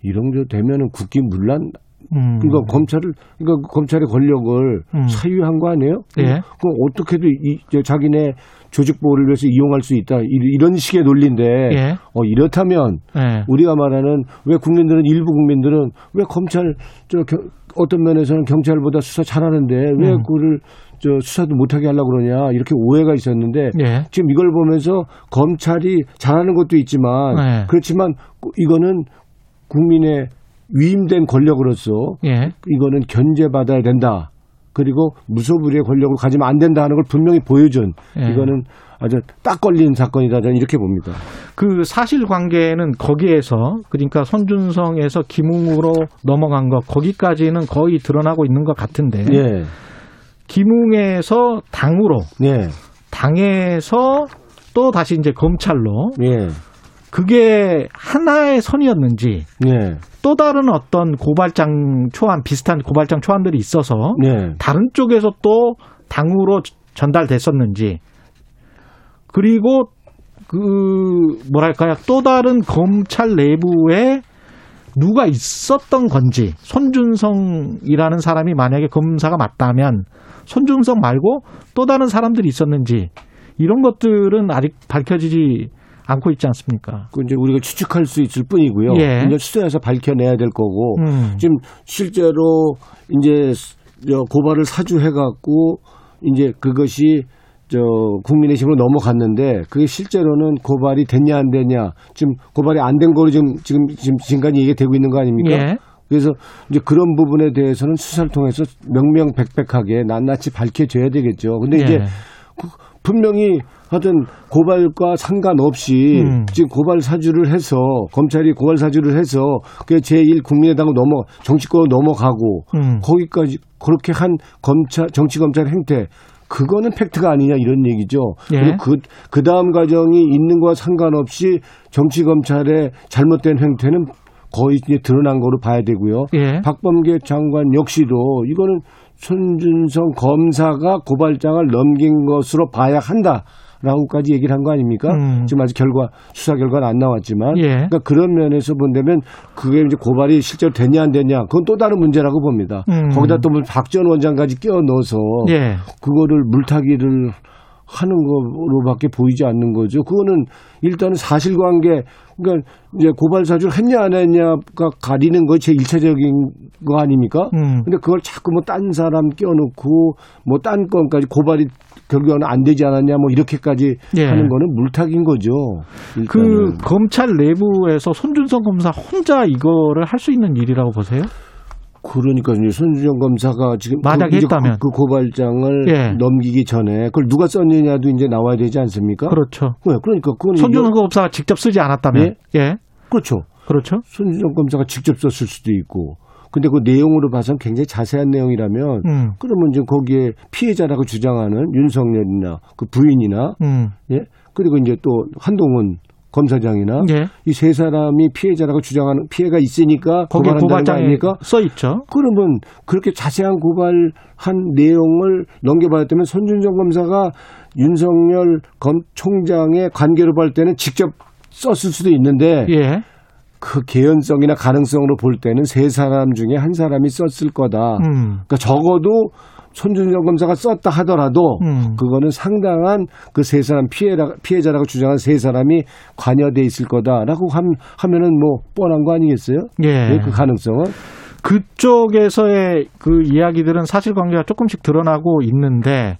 이런 게 되면은 국기문란 음. 그러니까 검찰을 그러니까 검찰의 권력을 음. 사유한 거 아니에요? 예. 그럼 어떻게든 이저 자기네 조직 보호를 위해서 이용할 수 있다. 이- 이런 식의 논리인데 예. 어 이렇다면 예. 우리가 말하는 왜 국민들은 일부 국민들은 왜 검찰 저 겨- 어떤 면에서는 경찰보다 수사 잘하는데 왜 음. 그거를 저 수사도 못하게 하려고 그러냐 이렇게 오해가 있었는데 예. 지금 이걸 보면서 검찰이 잘하는 것도 있지만 네. 그렇지만 이거는 국민의 위임된 권력으로서 예. 이거는 견제받아야 된다. 그리고 무소불위의 권력을 가지면 안 된다 하는 걸 분명히 보여준 예. 이거는 아주 딱 걸린 사건이다 저는 이렇게 봅니다. 그 사실관계는 거기에서 그러니까 손준성에서 김웅으로 넘어간 것 거기까지는 거의 드러나고 있는 것 같은데 예. 김웅에서 당으로 예. 당에서 또 다시 이제 검찰로 예. 그게 하나의 선이었는지 예. 또 다른 어떤 고발장 초안 비슷한 고발장 초안들이 있어서 예. 다른 쪽에서 또 당으로 전달됐었는지 그리고 그 뭐랄까요 또 다른 검찰 내부의 누가 있었던 건지 손준성이라는 사람이 만약에 검사가 맞다면 손준성 말고 또 다른 사람들이 있었는지 이런 것들은 아직 밝혀지지 않고 있지 않습니까? 그 이제 우리가 추측할 수 있을 뿐이고요. 예. 이제 수사해서 밝혀내야 될 거고 음. 지금 실제로 이제 저 고발을 사주해 갖고 이제 그것이 저 국민의 힘으로 넘어갔는데 그게 실제로는 고발이 됐냐 안 됐냐 지금 고발이 안 된 거로 지금 지금 지금 지금까지 얘기가 되고 있는 거 아닙니까? 예. 그래서 이제 그런 부분에 대해서는 수사를 통해서 명명백백하게 낱낱이 밝혀져야 되겠죠. 근데 이제 예. 그 분명히 하여튼 고발과 상관없이 음. 지금 고발 사주를 해서 검찰이 고발 사주를 해서 그 제1 국민의당으로 넘어 정치권으로 넘어가고 음. 거기까지 그렇게 한 검찰 정치 검찰 행태 그거는 팩트가 아니냐 이런 얘기죠. 예. 그리고 그, 그 다음 과정이 있는 거와 상관없이 정치 검찰의 잘못된 행태는 거의 이제 드러난 거로 봐야 되고요. 예. 박범계 장관 역시도 이거는 손준성 검사가 고발장을 넘긴 것으로 봐야 한다 라고까지 얘기를 한 거 아닙니까? 음. 지금 아직 결과 수사 결과는 안 나왔지만, 예. 그러니까 그런 면에서 본다면 그게 이제 고발이 실제로 됐냐 안 됐냐 그건 또 다른 문제라고 봅니다. 음. 거기다 또뭐 박지원 원장까지 끼워 넣어서 예. 그거를 물타기를 하는 거로밖에 보이지 않는 거죠. 그거는 일단은 사실관계, 그러니까 이제 고발 사주를 했냐 안 했냐가 가리는 것이 제일 일차적인 거 아닙니까? 음. 근데 그걸 자꾸 뭐 딴 사람 껴놓고 뭐 딴 건까지 고발이 결국에는 안 되지 않았냐 뭐 이렇게까지 예. 하는 거는 물타기인 거죠. 그 일단은. 검찰 내부에서 손준성 검사 혼자 이거를 할 수 있는 일이라고 보세요? 그러니까 이제 손준영 검사가 지금 만약에 그, 했다면. 그, 그 고발장을 예. 넘기기 전에 그걸 누가 썼느냐도 이제 나와야 되지 않습니까? 그렇죠. 네, 그러니까 그건 이거- 검사가 직접 쓰지 않았다면 예. 그렇죠. 그렇죠. 손준영 검사가 직접 썼을 수도 있고. 근데 그 내용으로 봐서는 굉장히 자세한 내용이라면 음. 그러면 이제 거기에 피해자라고 주장하는 윤석열이나 그 부인이나 음. 예 그리고 이제 또 한동훈 검사장이나 예. 이세 사람이 피해자라고 주장하는 피해가 있으니까 거기에 고발장에? 써 있죠. 그러면 그렇게 자세한 고발한 내용을 넘겨받았다면 손준성 검사가 윤석열 검 총장의 관계로 볼 때는 직접 썼을 수도 있는데 예. 그 개연성이나 가능성으로 볼 때는 세 사람 중에 한 사람이 썼을 거다. 음. 그러니까 적어도 손준영 검사가 썼다 하더라도 음. 그거는 상당한 그 세 사람 피해라, 피해자라고 주장한 세 사람이 관여돼 있을 거다라고 함, 하면은 뭐 뻔한 거 아니겠어요? 예. 네, 그 가능성은 그쪽에서의 그 이야기들은 사실관계가 조금씩 드러나고 있는데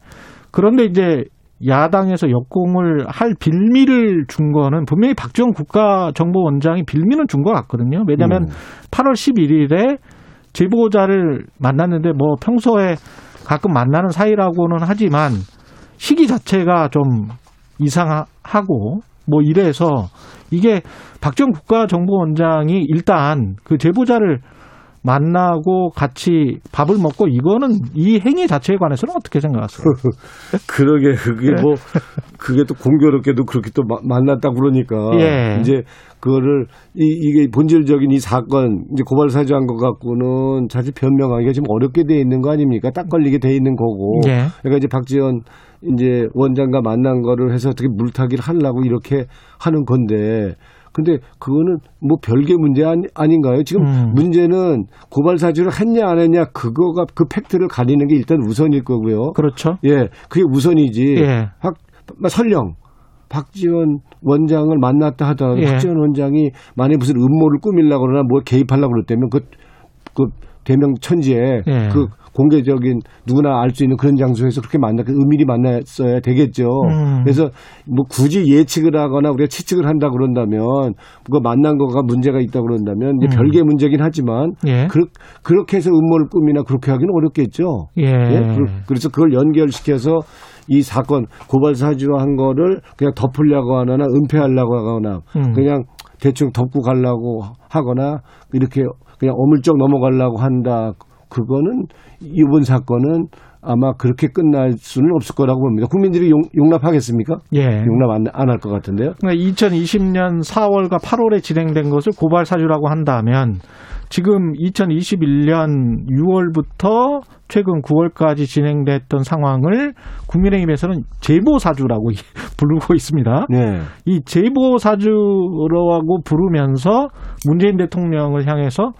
그런데 이제 야당에서 역공을 할 빌미를 준 거는 분명히 박지원 국가정보원장이 빌미는 준 것 같거든요. 왜냐하면 음. 8월 11일에 제보자를 만났는데 뭐 평소에 가끔 만나는 사이라고는 하지만 시기 자체가 좀 이상하고 뭐 이래서 이게 박지원 국가정보원장이 일단 그 제보자를 만나고 같이 밥을 먹고 이거는 이 행위 자체에 관해서는 어떻게 생각하세요? 그러게 그게 네. 뭐 그게 또 공교롭게도 그렇게 또 마- 만났다 그러니까 예. 이제 그거를 이, 이게 본질적인 이 사건 이제 고발 사주한 것 갖고는 사실 변명하기가 좀 어렵게 돼 있는 거 아닙니까? 딱 걸리게 돼 있는 거고. 예. 그러니까 이제 박지원 이제 원장과 만난 거를 해서 어떻게 물타기를 하려고 이렇게 하는 건데. 근데 그거는 뭐 별개 문제 아니, 아닌가요? 지금 음. 문제는 고발 사주를 했냐 안 했냐 그거가 그 팩트를 가리는 게 일단 우선일 거고요. 그렇죠. 예, 그게 우선이지. 예. 박, 설령 박지원 원장을 만났다 하더라도 예. 박지원 원장이 만약에 무슨 음모를 꾸밀라고 그러나 뭐 개입하려고 그랬다면 그, 그 대명 천지에 예. 그 공개적인 누구나 알 수 있는 그런 장소에서 그렇게 만나 그 은밀히 만났어야 되겠죠. 음. 그래서 뭐 굳이 예측을 하거나 우리가 치측을 한다 그런다면 그 만난 거가 문제가 있다 그런다면 이제 음. 별개 문제긴 하지만 예. 그, 그렇게 해서 음모를 꾸미나 그렇게 하기는 어렵겠죠. 예. 예? 그- 그래서 그걸 연결시켜서 이 사건 고발 사주로 한 거를 그냥 덮으려고 하거나 은폐하려고 하거나 음. 그냥 대충 덮고 가려고 하거나 이렇게 그냥 어물쩍 넘어가려고 한다. 그거는 이번 사건은 아마 그렇게 끝날 수는 없을 거라고 봅니다. 국민들이 용, 용납하겠습니까? 예. 용납 안 할 것 같은데요. 그러니까 2020년 4월과 8월에 진행된 것을 고발 사주라고 한다면 지금 2021년 6월부터 최근 9월까지 진행됐던 상황을 국민의힘에서는 제보 사주라고 부르고 있습니다. 네. 이 제보 사주라고 부르면서 문재인 대통령을 향해서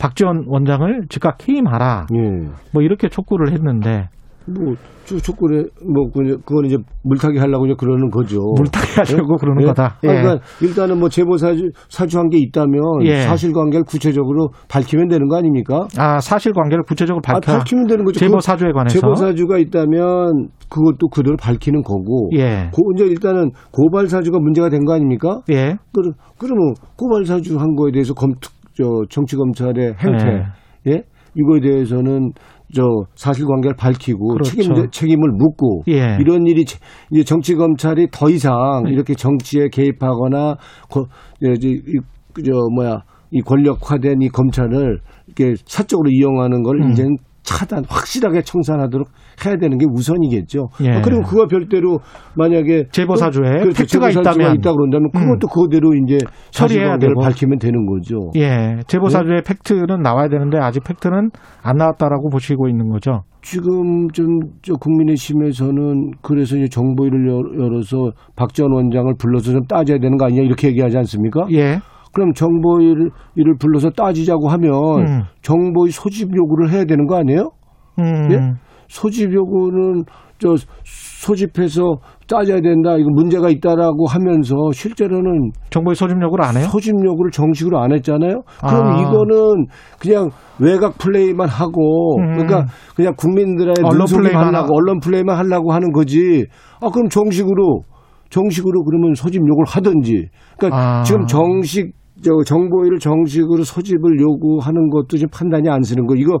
박지원 원장을 즉각 해임하라. 예. 뭐 이렇게 촉구를 했는데 뭐, 저 촉구에, 뭐, 그냥 그건 이제 물타기 하려고 이제 그러는 거죠. 물타기 하려고 그러는 예? 거다. 아, 그러니까 일단은 뭐 제보 사주, 사주한 게 있다면 예. 사실관계를 구체적으로 밝히면 되는 거 아닙니까? 아 사실관계를 구체적으로 아, 밝혀 밝히면 되는 거죠. 제보 그 사주에 관해서 제보 사주가 있다면 그것도 그대로 밝히는 거고. 예. 고, 이제 일단은 고발 사주가 문제가 된 거 아닙니까? 예. 그러, 그러면 고발 사주 한 거에 대해서 검, 저, 정치 검찰의 행태, 예. 이거에 대해서는 저 사실관계를 밝히고 그렇죠. 책임 책임을 묻고 예. 이런 일이 제- 이제 정치 검찰이 더 이상 이렇게 정치에 개입하거나 거, 이제 이- 그저 뭐야 이 권력화된 이 검찰을 이렇게 사적으로 이용하는 걸 음. 이제는 차단 확실하게 청산하도록 해야 되는 게 우선이겠죠. 예. 아, 그리고 그와 별대로 만약에 제보 또- 사주에 그렇죠. 팩트가 있다면. 있다 그런다면 그것도 그대로 이제 처리해야 되고. 밝히면 되는 거죠. 예. 제보 네? 팩트는 나와야 되는데 아직 팩트는 안 나왔다라고 보시고 있는 거죠. 지금 좀저 국민의힘에서는 그래서 이제 정보위를 열- 열어서 박지원 원장을 불러서 좀 따져야 되는 거 아니냐 이렇게 얘기하지 않습니까? 예. 그럼 정보위를 이를 불러서 따지자고 하면 음. 정보위 소집 요구를 해야 되는 거 아니에요? 음. 예? 소집 요구는 저 소집해서 따져야 된다. 이거 문제가 있다라고 하면서 실제로는 정보의 소집 요구를 안 해요? 소집 요구를 정식으로 안 했잖아요. 그럼 아. 이거는 그냥 외곽 플레이만 하고 음. 그러니까 그냥 국민들의 언론 플레이만 하고 언론 플레이만 하려고 하는 거지. 아 그럼 정식으로 정식으로 그러면 소집 요구를 하든지. 그러니까 아. 지금 정식 저 정보위를 정식으로 소집을 요구하는 것도 지금 판단이 안 쓰는 거. 이거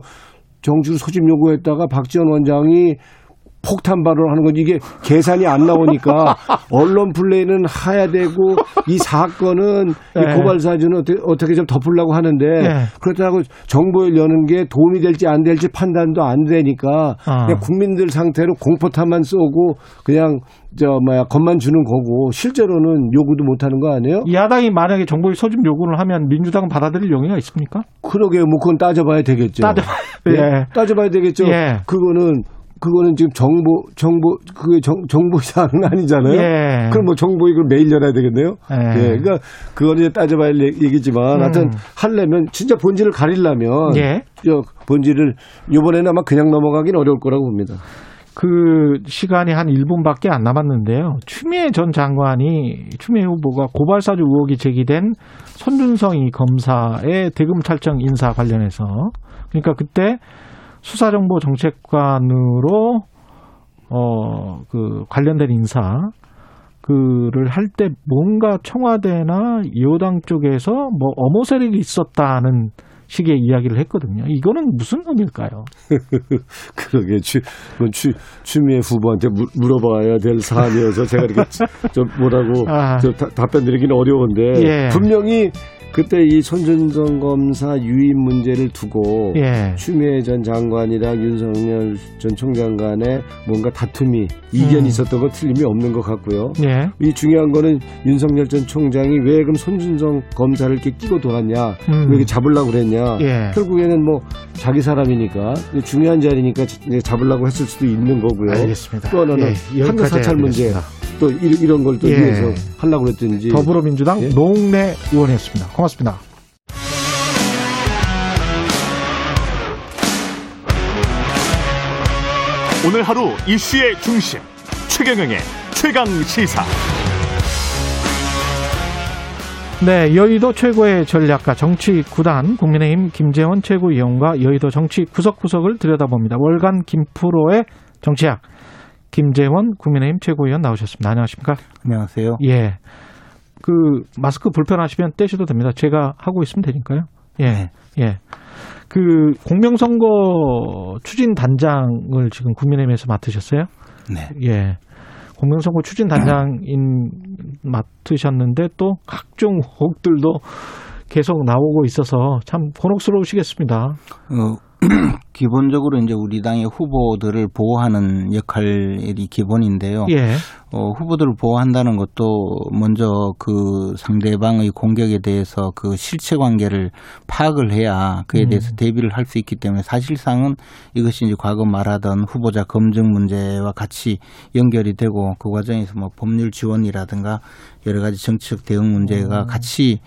정식으로 소집 요구했다가 박지원 원장이 폭탄 발언을 하는 건 이게 계산이 안 나오니까 언론 플레이는 해야 되고 이 사건은 이 네. 고발 사주는 어떻게, 어떻게 좀 덮으려고 하는데 네. 그렇다고 정보를 여는 게 도움이 될지 안 될지 판단도 안 되니까 아. 그냥 국민들 상태로 공포탄만 쏘고 그냥 저 뭐야 겁만 주는 거고 실제로는 요구도 못 하는 거 아니에요? 야당이 만약에 정보의 소집 요구를 하면 민주당은 받아들일 용의가 있습니까? 그러게요. 뭐 그건 따져봐야 되겠죠. 따져봐야 예. 예. 따져봐야 되겠죠. 예. 그거는 그거는 지금 정보 정보 그게 정, 정보 사항은 아니잖아요. 예. 그럼 뭐 정보 이걸 매일 열어야 되겠네요. 예. 예. 그러니까 그거는 이제 따져봐야 할 얘- 얘기지만 음. 하여튼 하려면 진짜 본질을 가리려면 예. 저 본질을 이번에는 아마 그냥 넘어가긴 어려울 거라고 봅니다. 그 시간이 한 1분밖에 안 남았는데요. 추미애 전 장관이 추미애 후보가 고발사주 의혹이 제기된 손준성 이 검사의 대금 탈정 인사 관련해서 그러니까 그때 수사정보정책관으로 어 그 관련된 인사 그를 할 때 뭔가 청와대나 여당 쪽에서 뭐 어모 세력이 있었다는 식의 이야기를 했거든요. 이거는 무슨 의미일까요? 그러게 추, 그건 추, 추미애 후보한테 물, 물어봐야 될 사안이어서 제가 이렇게 좀 뭐라고 아. 저 다- 답변 드리기는 어려운데 예. 분명히 그때 이 손준성 검사 유임 문제를 두고 예. 추미애 전 장관이랑 윤석열 전 총장 간에 뭔가 다툼이 이견이 음. 있었던 건 틀림이 없는 것 같고요. 예. 이 중요한 거는 윤석열 전 총장이 왜 그럼 손준성 검사를 이렇게 끼고 돌았냐, 음. 왜 이렇게 잡으려고 그랬냐. 예. 결국에는 뭐 자기 사람이니까 중요한 자리니까 잡으려고 했을 수도 있는 거고요. 알겠습니다. 또 하나는 예, 한국 여기까지 사찰 문제. 또 이- 이런 걸또 예. 위해서 하려고 그랬든지 더불어민주당 예. 노웅래 의원이었습니다. 고맙습니다. 오늘 하루 이슈의 중심 최경영의 최강 시사. 네, 여의도 최고의 전략가 정치 구단 국민의힘 김재원 최고위원과 여의도 정치 구석구석을 들여다봅니다. 월간 김프로의 정치학 김재원 국민의힘 최고위원 나오셨습니다. 안녕하십니까? 안녕하세요. 예. 그 마스크 불편하시면 떼셔도 됩니다. 제가 하고 있으면 되니까요. 예. 예. 그 공명선거 추진 단장을 지금 국민의힘에서 맡으셨어요? 네. 예. 공명선거 추진 단장인 맡으셨는데 또 각종 의혹들도 계속 나오고 있어서 참 곤혹스러우시겠습니다. 어, 기본적으로 이제 우리 당의 후보들을 보호하는 역할이 기본인데요. 예. 어, 후보들을 보호한다는 것도 먼저 그 상대방의 공격에 대해서 그 실체 관계를 파악을 해야 그에 대해서 대비를 할 수 있기 때문에 사실상은 이것이 이제 과거 말하던 후보자 검증 문제와 같이 연결이 되고 그 과정에서 뭐 법률 지원이라든가 여러 가지 정치적 대응 문제가 같이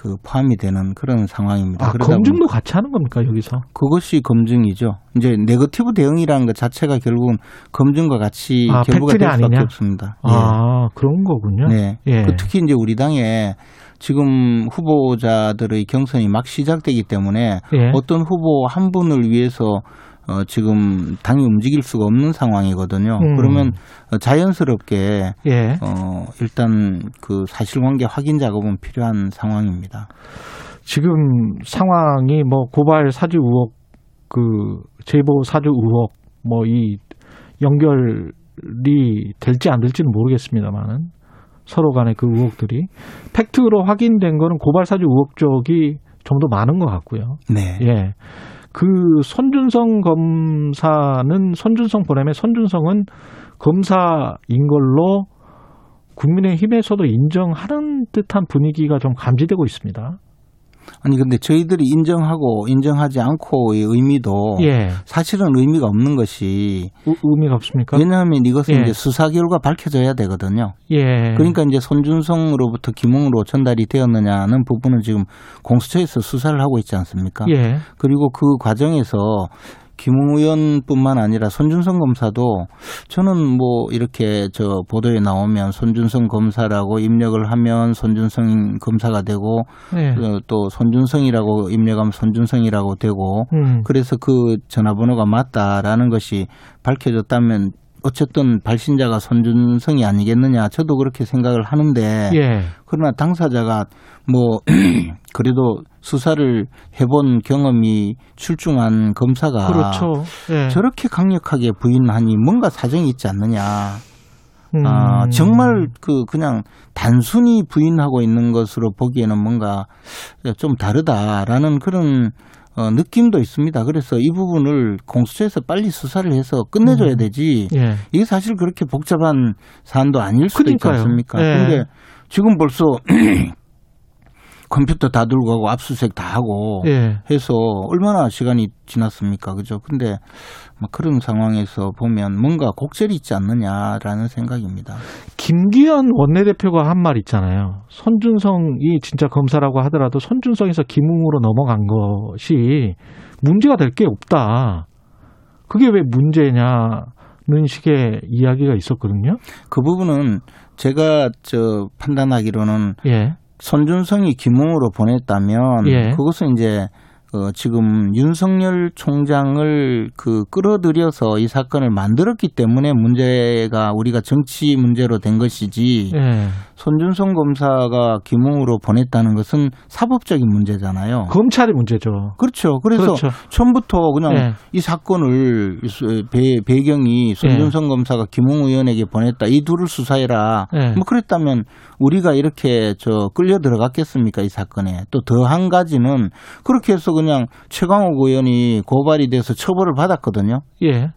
그 포함이 되는 그런 상황입니다. 아, 검증도 같이 하는 겁니까, 여기서? 그것이 검증이죠. 이제 네거티브 대응이라는 것 자체가 결국은 검증과 같이 아, 결부가 될 수밖에 아니냐? 없습니다. 예. 아, 그런 거군요. 네. 예. 그 특히 이제 우리 당에 지금 후보자들의 경선이 막 시작되기 때문에 예. 어떤 후보 한 분을 위해서 어, 지금 당이 움직일 수가 없는 상황이거든요. 음. 그러면 어, 자연스럽게 예. 어, 일단 그 사실관계 확인 작업은 필요한 상황입니다. 지금 상황이 뭐 고발 사주 의혹, 그 제보 사주 의혹, 뭐 이 연결이 될지 안 될지는 모르겠습니다만은 서로 간의 그 의혹들이 팩트로 확인된 거는 고발 사주 의혹 쪽이 좀 더 많은 것 같고요. 네. 예. 그 손준성 검사는 손준성 보내면 손준성은 검사인 걸로 국민의힘에서도 인정하는 듯한 분위기가 좀 감지되고 있습니다. 아니 근데 저희들이 인정하고 인정하지 않고의 의미도 예. 사실은 의미가 없는 것이 의- 의미가 없습니까? 왜냐하면 이것은 예. 이제 수사 결과 밝혀져야 되거든요. 예. 그러니까 이제 손준성으로부터 김웅으로 전달이 되었느냐는 부분은 지금 공수처에서 수사를 하고 있지 않습니까? 예. 그리고 그 과정에서 김웅 의원뿐만 아니라 손준성 검사도 저는 뭐 이렇게 저 보도에 나오면 손준성 검사라고 입력을 하면 손준성 검사가 되고 예. 어, 또 손준성이라고 입력하면 손준성이라고 되고 음. 그래서 그 전화번호가 맞다라는 것이 밝혀졌다면 어쨌든 발신자가 손준성이 아니겠느냐 저도 그렇게 생각을 하는데 예. 그러나 당사자가 뭐 그래도 수사를 해본 경험이 출중한 검사가 그렇죠. 예. 저렇게 강력하게 부인하니 뭔가 사정이 있지 않느냐. 음. 아, 정말 그 그냥 단순히 부인하고 있는 것으로 보기에는 뭔가 좀 다르다라는 그런 어, 느낌도 있습니다. 그래서 이 부분을 공수처에서 빨리 수사를 해서 끝내줘야 되지. 예. 이게 사실 그렇게 복잡한 사안도 아닐 수도 그러니까요. 있지 않습니까? 예. 근데 지금 벌써 컴퓨터 다 들고 가고 압수수색 다 하고 예. 해서 얼마나 시간이 지났습니까? 그죠? 근데 막 그런 상황에서 보면 뭔가 곡절이 있지 않느냐라는 생각입니다. 김기현 원내대표가 한 말 있잖아요. 손준성이 진짜 검사라고 하더라도 손준성에서 김웅으로 넘어간 것이 문제가 될 게 없다. 그게 왜 문제냐는 식의 이야기가 있었거든요. 그 부분은 제가 저 판단하기로는 예. 손준성이 김웅으로 보냈다면 예. 그것은 이제 어, 지금 윤석열 총장을 그 끌어들여서 이 사건을 만들었기 때문에 문제가 우리가 정치 문제로 된 것이지 예. 손준성 검사가 김웅으로 보냈다는 것은 사법적인 문제잖아요. 검찰이 문제죠. 그렇죠. 그래서 그렇죠. 처음부터 그냥 예. 이 사건을 배, 배경이 손준성 검사가 김웅 의원에게 보냈다. 이 둘을 수사해라. 예. 뭐 그랬다면 우리가 이렇게 저 끌려 들어갔겠습니까? 이 사건에. 또 더 한 가지는 그렇게 해서 그냥 최강욱 의원이 고발이 돼서 처벌을 받았거든요. 예.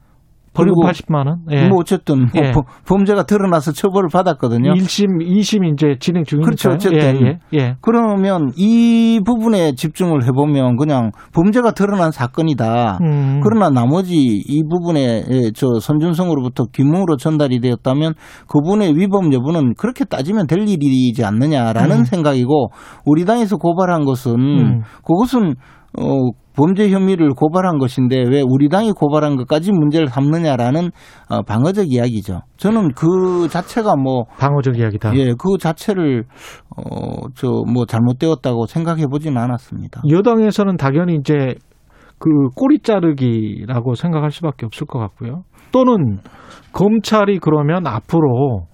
벌금 그리고 80만 원. 예. 뭐 어쨌든 뭐 예. 범- 범죄가 드러나서 처벌을 받았거든요. 1심, 2심 이제 진행 중이니까. 그렇죠. 어쨌든. 예, 예, 예. 그러면 이 부분에 집중을 해보면 그냥 범죄가 드러난 사건이다. 음. 그러나 나머지 이 부분에 예, 저 손준성으로부터 김웅으로 전달이 되었다면 그분의 위법 여부는 그렇게 따지면 될 일이지 않느냐라는 음. 생각이고 우리 당에서 고발한 것은 음. 그것은 어 범죄 혐의를 고발한 것인데 왜 우리 당이 고발한 것까지 문제를 삼느냐라는 어, 방어적 이야기죠. 저는 그 자체가 뭐 방어적 이야기다. 예, 그 자체를 어 저 뭐 잘못되었다고 생각해 보지는 않았습니다. 여당에서는 당연히 이제 그 꼬리 자르기라고 생각할 수밖에 없을 것 같고요. 또는 검찰이 그러면 앞으로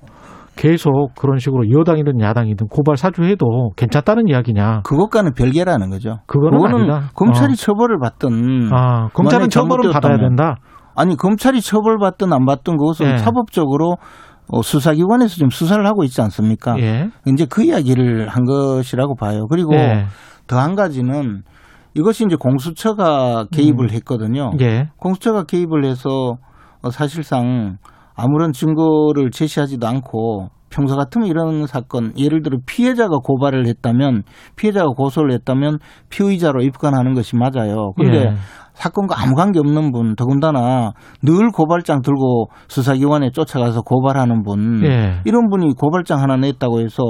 계속 그런 식으로 여당이든 야당이든 고발 사주해도 괜찮다는 이야기냐? 그것과는 별개라는 거죠. 그거는 아니다. 검찰이 어. 처벌을 받든 아, 검찰은 처벌은 받아야. 된다. 아니 검찰이 처벌받든 안 받든 그것은 예. 사법적으로 어, 수사기관에서 지금 수사를 하고 있지 않습니까? 예. 이제 그 이야기를 한 것이라고 봐요. 그리고 예. 더한 가지는 이것이 이제 공수처가 개입을 했거든요. 예. 공수처가 개입을 해서 어, 사실상 아무런 증거를 제시하지도 않고 평소 같으면 이런 사건 예를 들어 피해자가 고발을 했다면 피해자가 고소를 했다면 피의자로 입건하는 것이 맞아요. 그런데 예. 사건과 아무 관계 없는 분 더군다나 늘 고발장 들고 수사기관에 쫓아가서 고발하는 분 예. 이런 분이 고발장 하나 냈다고 해서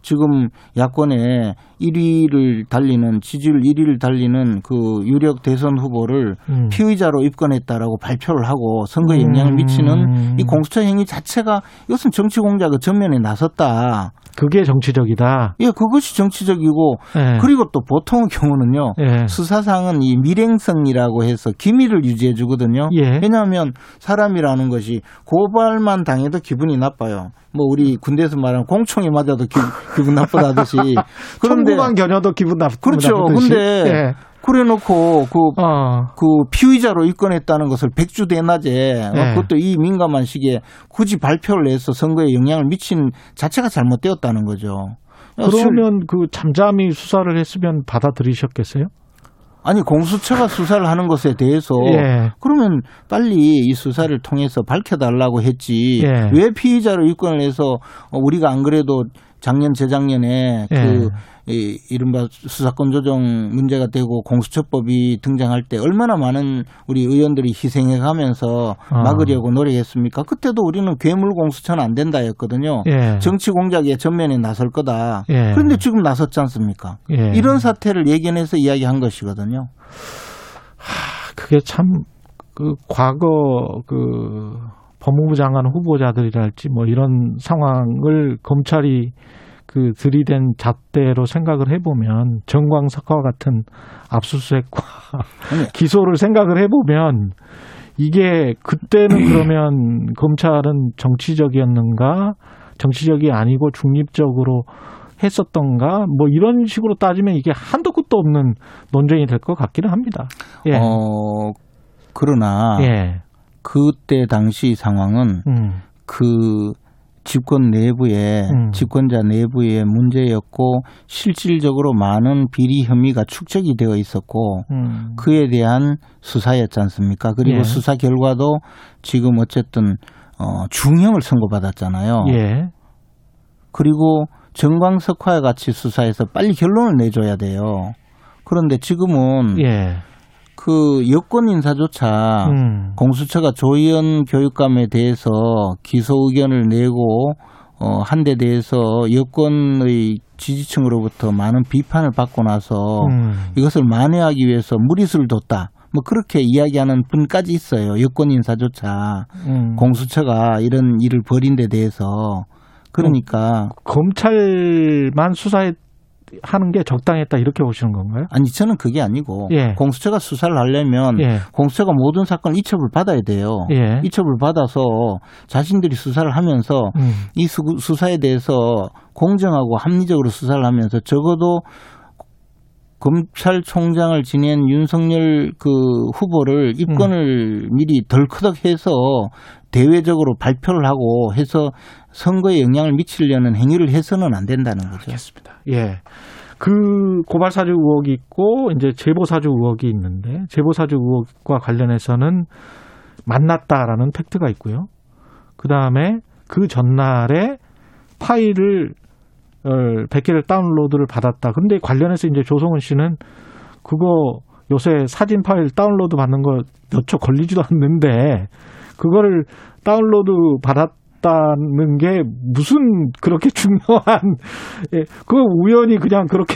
지금 야권에 1위를 달리는 지지율 1위를 달리는 그 유력 대선 후보를 음. 피의자로 입건했다라고 발표를 하고 선거에 영향을 음. 미치는 이 공수처 행위 자체가 이것은 정치 공작의 전면에 나섰다. 그게 정치적이다. 예, 그것이 정치적이고 예. 그리고 또 보통의 경우는요. 예. 수사상은 이 밀행성이라고 해서 기밀을 유지해 주거든요. 예. 왜냐하면 사람이라는 것이 고발만 당해도 기분이 나빠요. 뭐 우리 군대에서 말하는 공총에 맞아도 기, 분 나쁘다듯이. 그런데 청구만 겨녀도 기분 나쁘 그렇죠. 나쁘듯이. 근데 예. 그래놓고 그 어. 그 피의자로 입건했다는 것을 백주 대낮에 어, 네. 그것도 이 민감한 시기에 굳이 발표를 해서 선거에 영향을 미친 자체가 잘못되었다는 거죠. 그러면 그 잠잠히 수사를 했으면 받아들이셨겠어요? 아니 공수처가 수사를 하는 것에 대해서 예. 그러면 빨리 이 수사를 통해서 밝혀달라고 했지 예. 왜 피의자로 입건을 해서 어, 우리가 안 그래도 작년 재작년에 예. 그 이, 이른바 수사권 조정 문제가 되고 공수처법이 등장할 때 얼마나 많은 우리 의원들이 희생해 가면서 아. 막으려고 노력했습니까? 그때도 우리는 괴물 공수처는 안 된다였거든요. 예. 정치 공작의 전면에 나설 거다. 예. 그런데 지금 나섰지 않습니까? 예. 이런 사태를 예견해서 이야기한 것이거든요. 그게 참 그 과거 그 법무부 장관 후보자들이랄지 뭐 이런 상황을 검찰이 그 들이댄 잣대로 생각을 해보면 정광석화 같은 압수수색과. 기소를 생각을 해보면 이게 그때는 그러면 검찰은 정치적이었는가 정치적이 아니고 중립적으로 했었던가 뭐 이런 식으로 따지면 이게 한도 끝도 없는 논쟁이 될 것 같기는 합니다. 예. 어, 그러나 예. 그때 당시 상황은 음. 그 집권 내부에 음. 집권자 내부의 문제였고 실질적으로 많은 비리 혐의가 축적이 되어 있었고 음. 그에 대한 수사였지 않습니까? 그리고 예. 수사 결과도 지금 어쨌든 어, 중형을 선고받았잖아요. 예. 그리고 정광석화와 같이 수사해서 빨리 결론을 내줘야 돼요. 그런데 지금은 예. 그 여권 인사조차 음. 공수처가 조희연 교육감에 대해서 기소 의견을 내고 어, 한 데 대해서 여권의 지지층으로부터 많은 비판을 받고 나서 음. 이것을 만회하기 위해서 무리수를 뒀다. 뭐 그렇게 이야기하는 분까지 있어요. 여권 인사조차 음. 공수처가 이런 일을 벌인 데 대해서 그러니까 검찰만 수사 하는 게 적당했다 이렇게 보시는 건가요? 아니 저는 그게 아니고 예. 공수처가 수사를 하려면 예. 공수처가 모든 사건 이첩을 받아야 돼요. 예. 이첩을 받아서 자신들이 수사를 하면서 음. 이 수, 수사에 대해서 공정하고 합리적으로 수사를 하면서 적어도 검찰총장을 지낸 윤석열 그 후보를 입건을 미리 덜커덕해서 대외적으로 발표를 하고 해서 선거에 영향을 미치려는 행위를 해서는 안 된다는 거죠. 알겠습니다. 예. 그 고발 사주 의혹이 있고 이제 제보 사주 의혹이 있는데 제보 사주 의혹과 관련해서는 만났다라는 팩트가 있고요. 그 다음에 그 전날에 파일을 어, 100개를 다운로드를 받았다. 근데 관련해서 이제 조성은 씨는 그거 요새 사진 파일 다운로드 받는 거 몇 초 걸리지도 않는데 그거를 다운로드 받았 다는 게 무슨 그렇게 중요한 예, 그 우연히 그냥 그렇게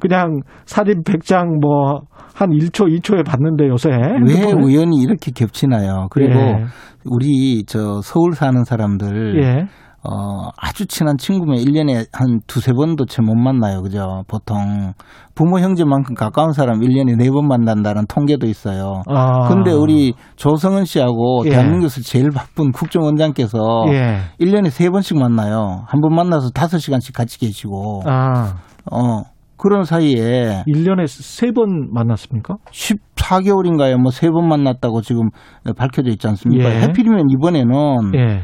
그냥 사진 100장 뭐 한 1초, 2초에 받는데 요새 왜? 우연히 이렇게 겹치나요? 그리고 예. 우리 저 서울 사는 사람들 예. 어, 아주 친한 친구면 1년에 한 두세 번도 채 못 만나요. 그죠? 보통 부모 형제만큼 가까운 사람 1년에 네 번 만난다는 통계도 있어요. 아. 근데 우리 조성은 씨하고 예. 대한민국에서 제일 바쁜 국정원장께서 예. 1년에 세 번씩 만나요. 한 번 만나서 다섯 시간씩 같이 계시고. 아, 어. 그런 사이에 1년에 세 번 만났습니까? 14개월인가요? 뭐 세 번 만났다고 지금 밝혀져 있지 않습니까? 예. 해필이면 이번에는 예.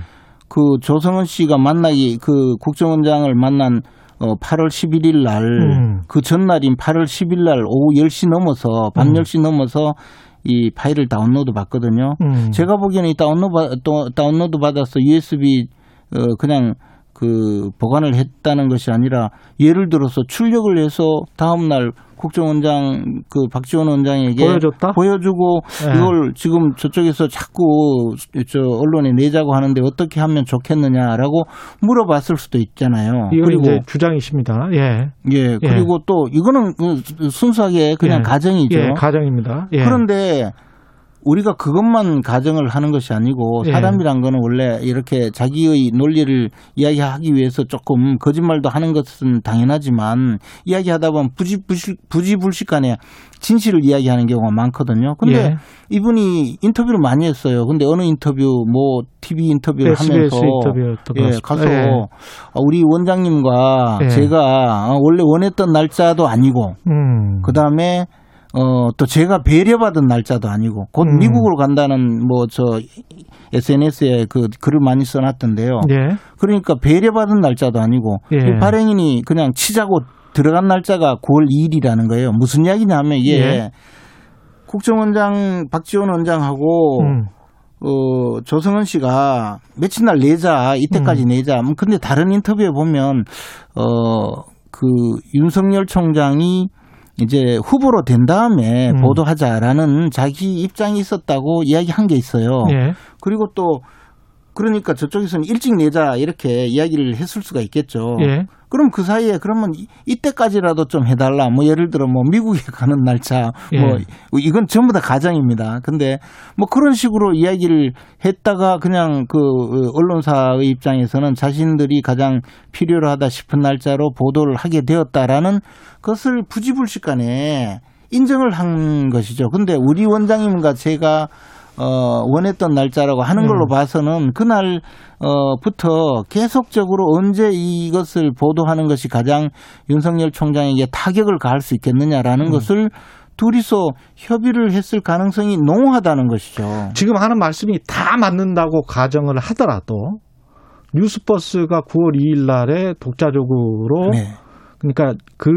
그 조성은 씨가 만나기 그 국정원장을 만난 어 8월 11일 날그 음. 전날인 8월 10일 날 오후 10시 넘어서 밤 음. 10시 넘어서 이 파일을 다운로드 받거든요. 음. 제가 보기에는 이 다운로드 다운로드 받아서 USB 어 그냥 그 보관을 했다는 것이 아니라 예를 들어서 출력을 해서 다음 날 국정원장 그 박지원 원장에게 보여줬다? 보여주고 네. 이걸 지금 저쪽에서 자꾸 저 언론에 내자고 하는데 어떻게 하면 좋겠느냐라고 물어봤을 수도 있잖아요. 그리고 주장이십니다. 예. 예 그리고 또 이거는 그 순수하게 그냥 예. 가정이죠. 예, 가정입니다. 예. 그런데 우리가 그것만 가정을 하는 것이 아니고 예. 사람이란 거는 원래 이렇게 자기의 논리를 이야기하기 위해서 조금 거짓말도 하는 것은 당연하지만 이야기하다 보면 부지불식, 부지불식간에 진실을 이야기하는 경우가 많거든요. 근데 예. 이분이 인터뷰를 많이 했어요. 근데 어느 인터뷰 뭐 TV 인터뷰를 SBS 하면서 예. 가서 예. 어, 우리 원장님과 예. 제가 어, 원래 원했던 날짜도 아니고 음. 그 다음에 어, 또 제가 배려받은 날짜도 아니고 곧 음. 미국으로 간다는 뭐 저 SNS에 그 글을 많이 써놨던데요. 예. 그러니까 배려받은 날짜도 아니고 예. 이 발행인이 그냥 치자고 들어간 날짜가 9월 2일이라는 거예요. 무슨 이야기냐 하면 이게 예. 국정원장 박지원 원장하고 음. 어, 조성은 씨가 며칠 날 내자, 음. 이때까지 내자. 음, 근데 다른 인터뷰에 보면, 어, 그 윤석열 총장이 이제 후보로 된 다음에 음. 보도하자라는 자기 입장이 있었다고 이야기한 게 있어요. 예. 그리고 또 그러니까 저쪽에서는 일찍 내자 이렇게 이야기를 했을 수가 있겠죠. 예. 그럼 그 사이에 그러면 이- 이때까지라도 좀 해달라. 뭐 예를 들어 뭐 미국에 가는 날짜 뭐 예. 이건 전부 다 가정입니다. 근데 뭐 그런 식으로 이야기를 했다가 그냥 그 언론사의 입장에서는 자신들이 가장 필요로 하다 싶은 날짜로 보도를 하게 되었다라는 것을 부지불식간에 인정을 한 것이죠. 근데 우리 원장님과 제가 어, 원했던 날짜라고 하는 걸로 음. 봐서는 그날 어 부터 계속적으로 언제 이것을 보도하는 것이 가장 윤석열 총장에게 타격을 가할 수 있겠느냐라는 음. 것을 둘이서 협의를 했을 가능성이 농후하다는 것이죠. 지금 하는 말씀이 다 맞는다고 가정을 하더라도 뉴스버스가 9월 2일 날에 독자적으로 네. 그러니까 그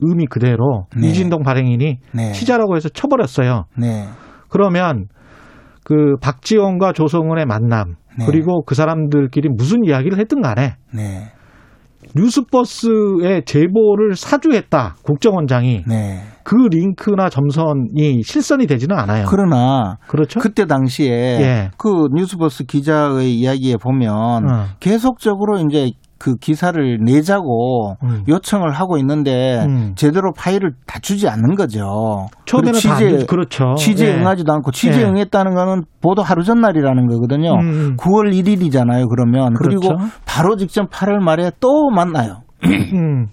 의미 그대로 네. 이진동 발행인이 네. 취자라고 해서 쳐버렸어요. 네. 그러면 그 박지원과 조성은의 만남 네. 그리고 그 사람들끼리 무슨 이야기를 했든 간에 네. 뉴스버스의 제보를 사주했다 국정원장이 네. 그 링크나 점선이 실선이 되지는 않아요. 그러나 그렇죠? 그때 당시에 예. 그 뉴스버스 기자의 이야기에 보면 어. 계속적으로 이제 그 기사를 내자고 음. 요청을 하고 있는데 음. 제대로 파일을 다 주지 않는 거죠. 처음에는 그리고 취재. 그렇죠. 취재 예. 응하지도 않고 취재 예. 응했다는 거는 보도 하루 전날이라는 거거든요. 음. 9월 1일이잖아요. 그러면 그리고 그렇죠. 바로 직전 8월 말에 또 만나요. 음.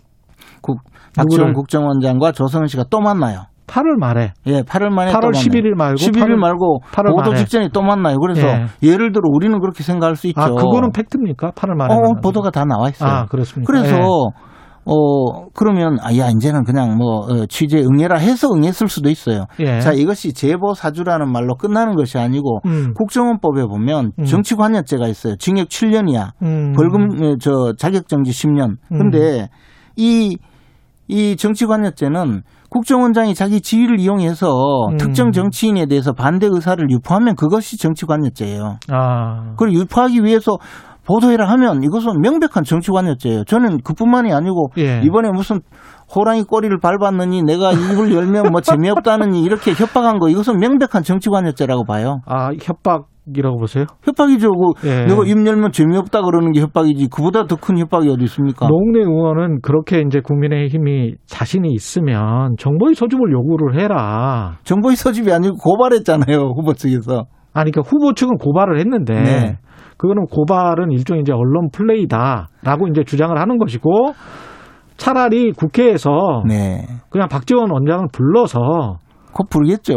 국, 박지원? 국정원장과 조성은 씨가 또 만나요. 8월 말에 예, 8월 만에 8월 또 만나요. 11일 말고 11일 8월 말고 8월 보도 말에. 직전에 또 만나요. 그래서 예. 를 들어 우리는 그렇게 생각할 수 있죠. 아 그거는 팩트입니까? 8월 말에 어. 보도가 다 나와 있어요. 아 그렇습니까? 그래서 예. 어 그러면 아, 야 이제는 그냥 뭐 어, 취재 응해라 해서 응했을 수도 있어요. 예. 자 이것이 제보 사주라는 말로 끝나는 것이 아니고 음. 국정원법에 보면 음. 정치관여죄가 있어요. 징역 7년이야. 음. 벌금 어, 저 자격정지 10년. 근데 이 이 정치관여죄는 국정원장이 자기 지위를 이용해서 음. 특정 정치인에 대해서 반대 의사를 유포하면 그것이 정치관여죄예요. 아 그걸 유포하기 위해서 보도해라 하면 이것은 명백한 정치관여죄예요. 저는 그뿐만이 아니고 예. 이번에 무슨 호랑이 꼬리를 밟았느니 내가 입을 열면 뭐 재미없다느니 이렇게 협박한 거 이것은 명백한 정치관여죄라고 봐요. 아, 협박 이라고 보세요? 협박이죠. 그 예. 내가 입 열면 재미없다 그러는 게 협박이지. 그보다 더 큰 협박이 어디 있습니까? 노웅래 의원은 그렇게 이제 국민의힘이 자신이 있으면 정보의 소집을 요구를 해라. 정보의 소집이 아니고 고발했잖아요. 후보 측에서. 아니, 그러니까 후보 측은 고발을 했는데 네. 그거는 고발은 일종의 이제 언론 플레이다라고 이제 주장을 하는 것이고 차라리 국회에서 네. 그냥 박지원 원장을 불러서 곧 부르겠죠.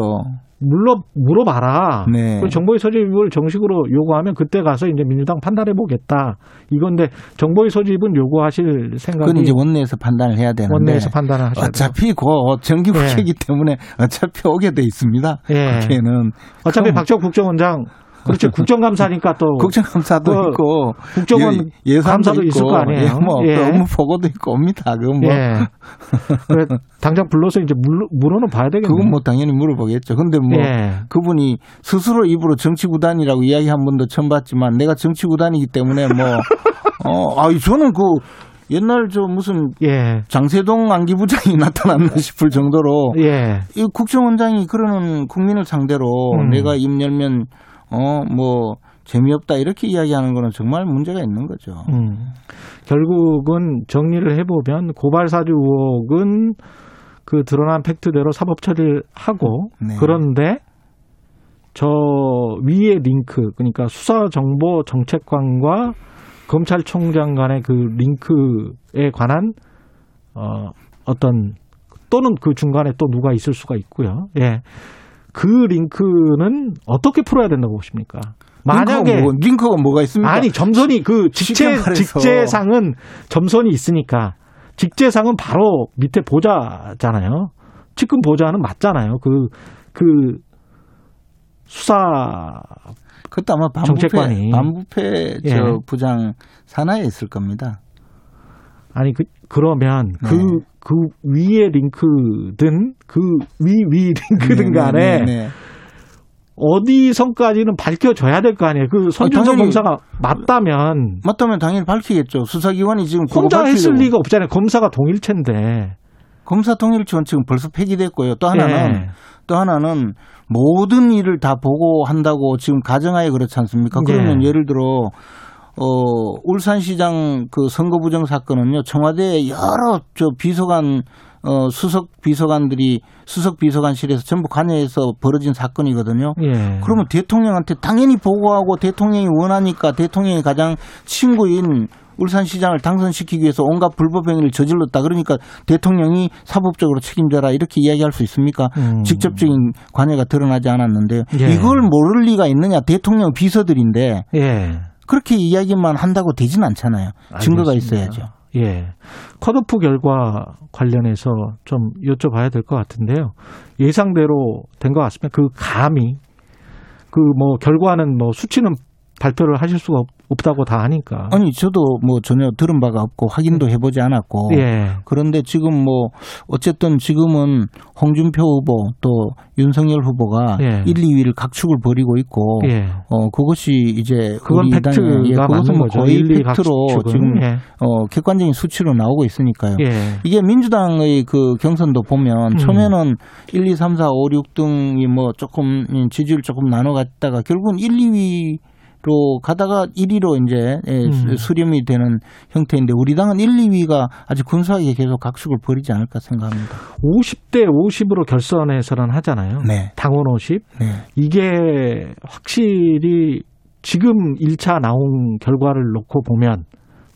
물러 물어봐라. 네. 그 정보의 소집을 정식으로 요구하면 그때 가서 이제 민주당 판단해 보겠다. 이건데 정보의 소집은 요구하실 생각이 그건 이제 원내에서 판단을 해야 되는데. 원내에서 판단을 하셔야. 어차피 곧 정기국회이기 때문에 어차피 오게 돼 있습니다. 예. 국회는. 어차피 박지원 국정원장 그렇죠. 국정감사니까 또 국정감사도 그 있고 국정원 예, 감사도 있고, 있을 거 아니에요. 예, 뭐 예. 업무 보고도 있고 옵니다. 그건 뭐 예. 그래, 당장 불러서 이제 물, 물어는 봐야 되겠네요. 그건 뭐 당연히 물어보겠죠. 근데 뭐 예. 그분이 스스로 입으로 정치 구단이라고 이야기 한 번도 처음 봤지만 내가 정치 구단이기 때문에 뭐 어, 아, 저는 그 옛날 저 무슨 예. 장세동 안기부장이 나타났나 싶을 정도로 예. 이 국정원장이 그러는 국민을 상대로 음. 내가 입 열면 어 뭐 재미없다 이렇게 이야기하는 거는 정말 문제가 있는 거죠. 음. 결국은 정리를 해보면 고발 사주 의혹은 그 드러난 팩트대로 사법 처리를 하고 네. 그런데 저 위의 링크 그러니까 수사정보 정책관과 검찰총장 간의 그 링크에 관한 어 어떤 또는 그 중간에 또 누가 있을 수가 있고요. 예. 그 링크는 어떻게 풀어야 된다고 보십니까? 만약에 링크가, 뭐, 링크가 뭐가 있습니까? 아니 점선이 그 직제. 직제상은 점선이 있으니까 직제상은 바로 밑에 보좌잖아요. 측근 보좌는 맞잖아요. 그 그 수사 그것도 아마 반부패, 정책관이. 반부패 예. 저 부장 산하에 있을 겁니다. 아니 그 그러면 네. 그그 위에 링크든 그 위 위 링크든 간에 네, 네, 네. 어디 선까지는 밝혀져야 될 거 아니에요. 그 손준성 당연히. 검사가 맞다면 맞다면 당연히 밝히겠죠. 수사기관이 지금 혼자 했을. 리가 없잖아요. 검사가 동일체인데. 검사 통일치원 지금 벌써 폐기됐고요. 또 하나는 예. 또 하나는 모든 일을 다 보고 한다고 지금 가정하에 그렇지 않습니까? 그러면 예. 예를 들어 어 울산시장 그 선거 부정 사건은요 청와대 여러 저 비서관 어 수석 비서관들이 수석 비서관실에서 전부 관여해서 벌어진 사건이거든요. 예. 그러면 대통령한테 당연히 보고하고 대통령이 원하니까 대통령이 가장 친구인 울산시장을 당선시키기 위해서 온갖 불법 행위를 저질렀다. 그러니까 대통령이 사법적으로 책임져라 이렇게 이야기할 수 있습니까? 음. 직접적인 관여가 드러나지 않았는데요. 예. 이걸 모를 리가 있느냐? 대통령 비서들인데 예. 그렇게 이야기만 한다고 되진 않잖아요. 증거가 알겠습니다. 있어야죠. 예. 컷오프 결과 관련해서 좀 여쭤봐야 될 것 같은데요. 예상대로 된 것 같습니다. 그 감이 그 뭐 결과는 뭐 수치는 발표를 하실 수가 없- 없다고 다 하니까. 아니 저도 뭐 전혀 들은 바가 없고 확인도 해보지 않았고 예. 그런데 지금 뭐 어쨌든 지금은 홍준표 후보 또 윤석열 후보가 예. 1, 2위를 각축을 벌이고 있고 예. 어 그것이 이제 그건 팩트가 예, 그것은 맞는 뭐 거죠. 거의 일, 이 팩트로 각축은. 지금 예. 어 객관적인 수치로 나오고 있으니까요. 예. 이게 민주당의 그 경선도 보면 음. 처음에는 1, 2, 3, 4, 5, 6등이 뭐 조금 음, 지지율 조금 나눠 갔다가 결국은 1, 2위 로 가다가 1위로 이제 예, 음. 수렴이 되는 형태인데 우리 당은 1, 2위가 아주 근소하게 계속 각축을 벌이지 않을까 생각합니다. 50대 50으로 결선에서는 하잖아요. 네. 당원 50. 네. 이게 확실히 지금 1차 나온 결과를 놓고 보면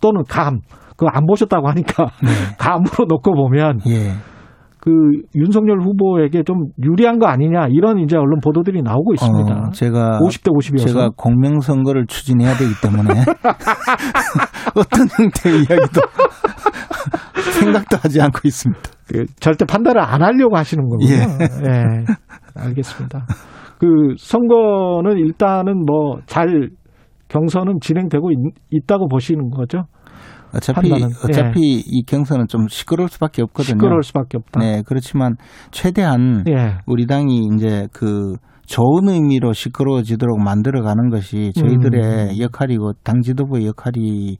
또는 감, 그거 안 보셨다고 하니까 감으로 놓고 보면 예. 그 윤석열 후보에게 좀 유리한 거 아니냐 이런 이제 언론 보도들이 나오고 있습니다. 어, 제가 50대 50이어서. 제가 공명 선거를 추진해야 되기 때문에 어떤 형태의 이야기도 생각도 하지 않고 있습니다. 그 절대 판단을 안 하려고 하시는 거군요. 예. 알겠습니다. 그 선거는 일단은 뭐 잘 경선은 진행되고 있, 다고 보시는 거죠? 어차피 판단은, 어차피 이 경선은 좀 시끄러울 수밖에 없거든요. 시끄러울 수밖에 없다. 네, 그렇지만 최대한 예. 우리 당이 이제 그 좋은 의미로 시끄러워지도록 만들어가는 것이 저희들의 역할이고 당 지도부의 역할이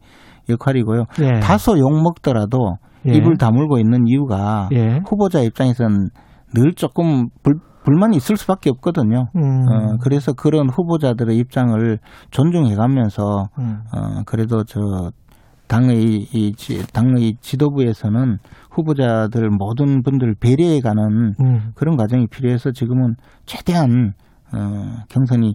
역할이고요. 예. 다소 욕 먹더라도 예. 입을 다물고 있는 이유가 예. 후보자 입장에서는 늘 조금 불, 불만이 있을 수밖에 없거든요. 음. 어, 그래서 그런 후보자들의 입장을 존중해가면서 음. 어, 그래도 저 당의 이 지- 당의 지도부에서는 후보자들 모든 분들 배려해가는 음. 그런 과정이 필요해서 지금은 최대한 어, 경선이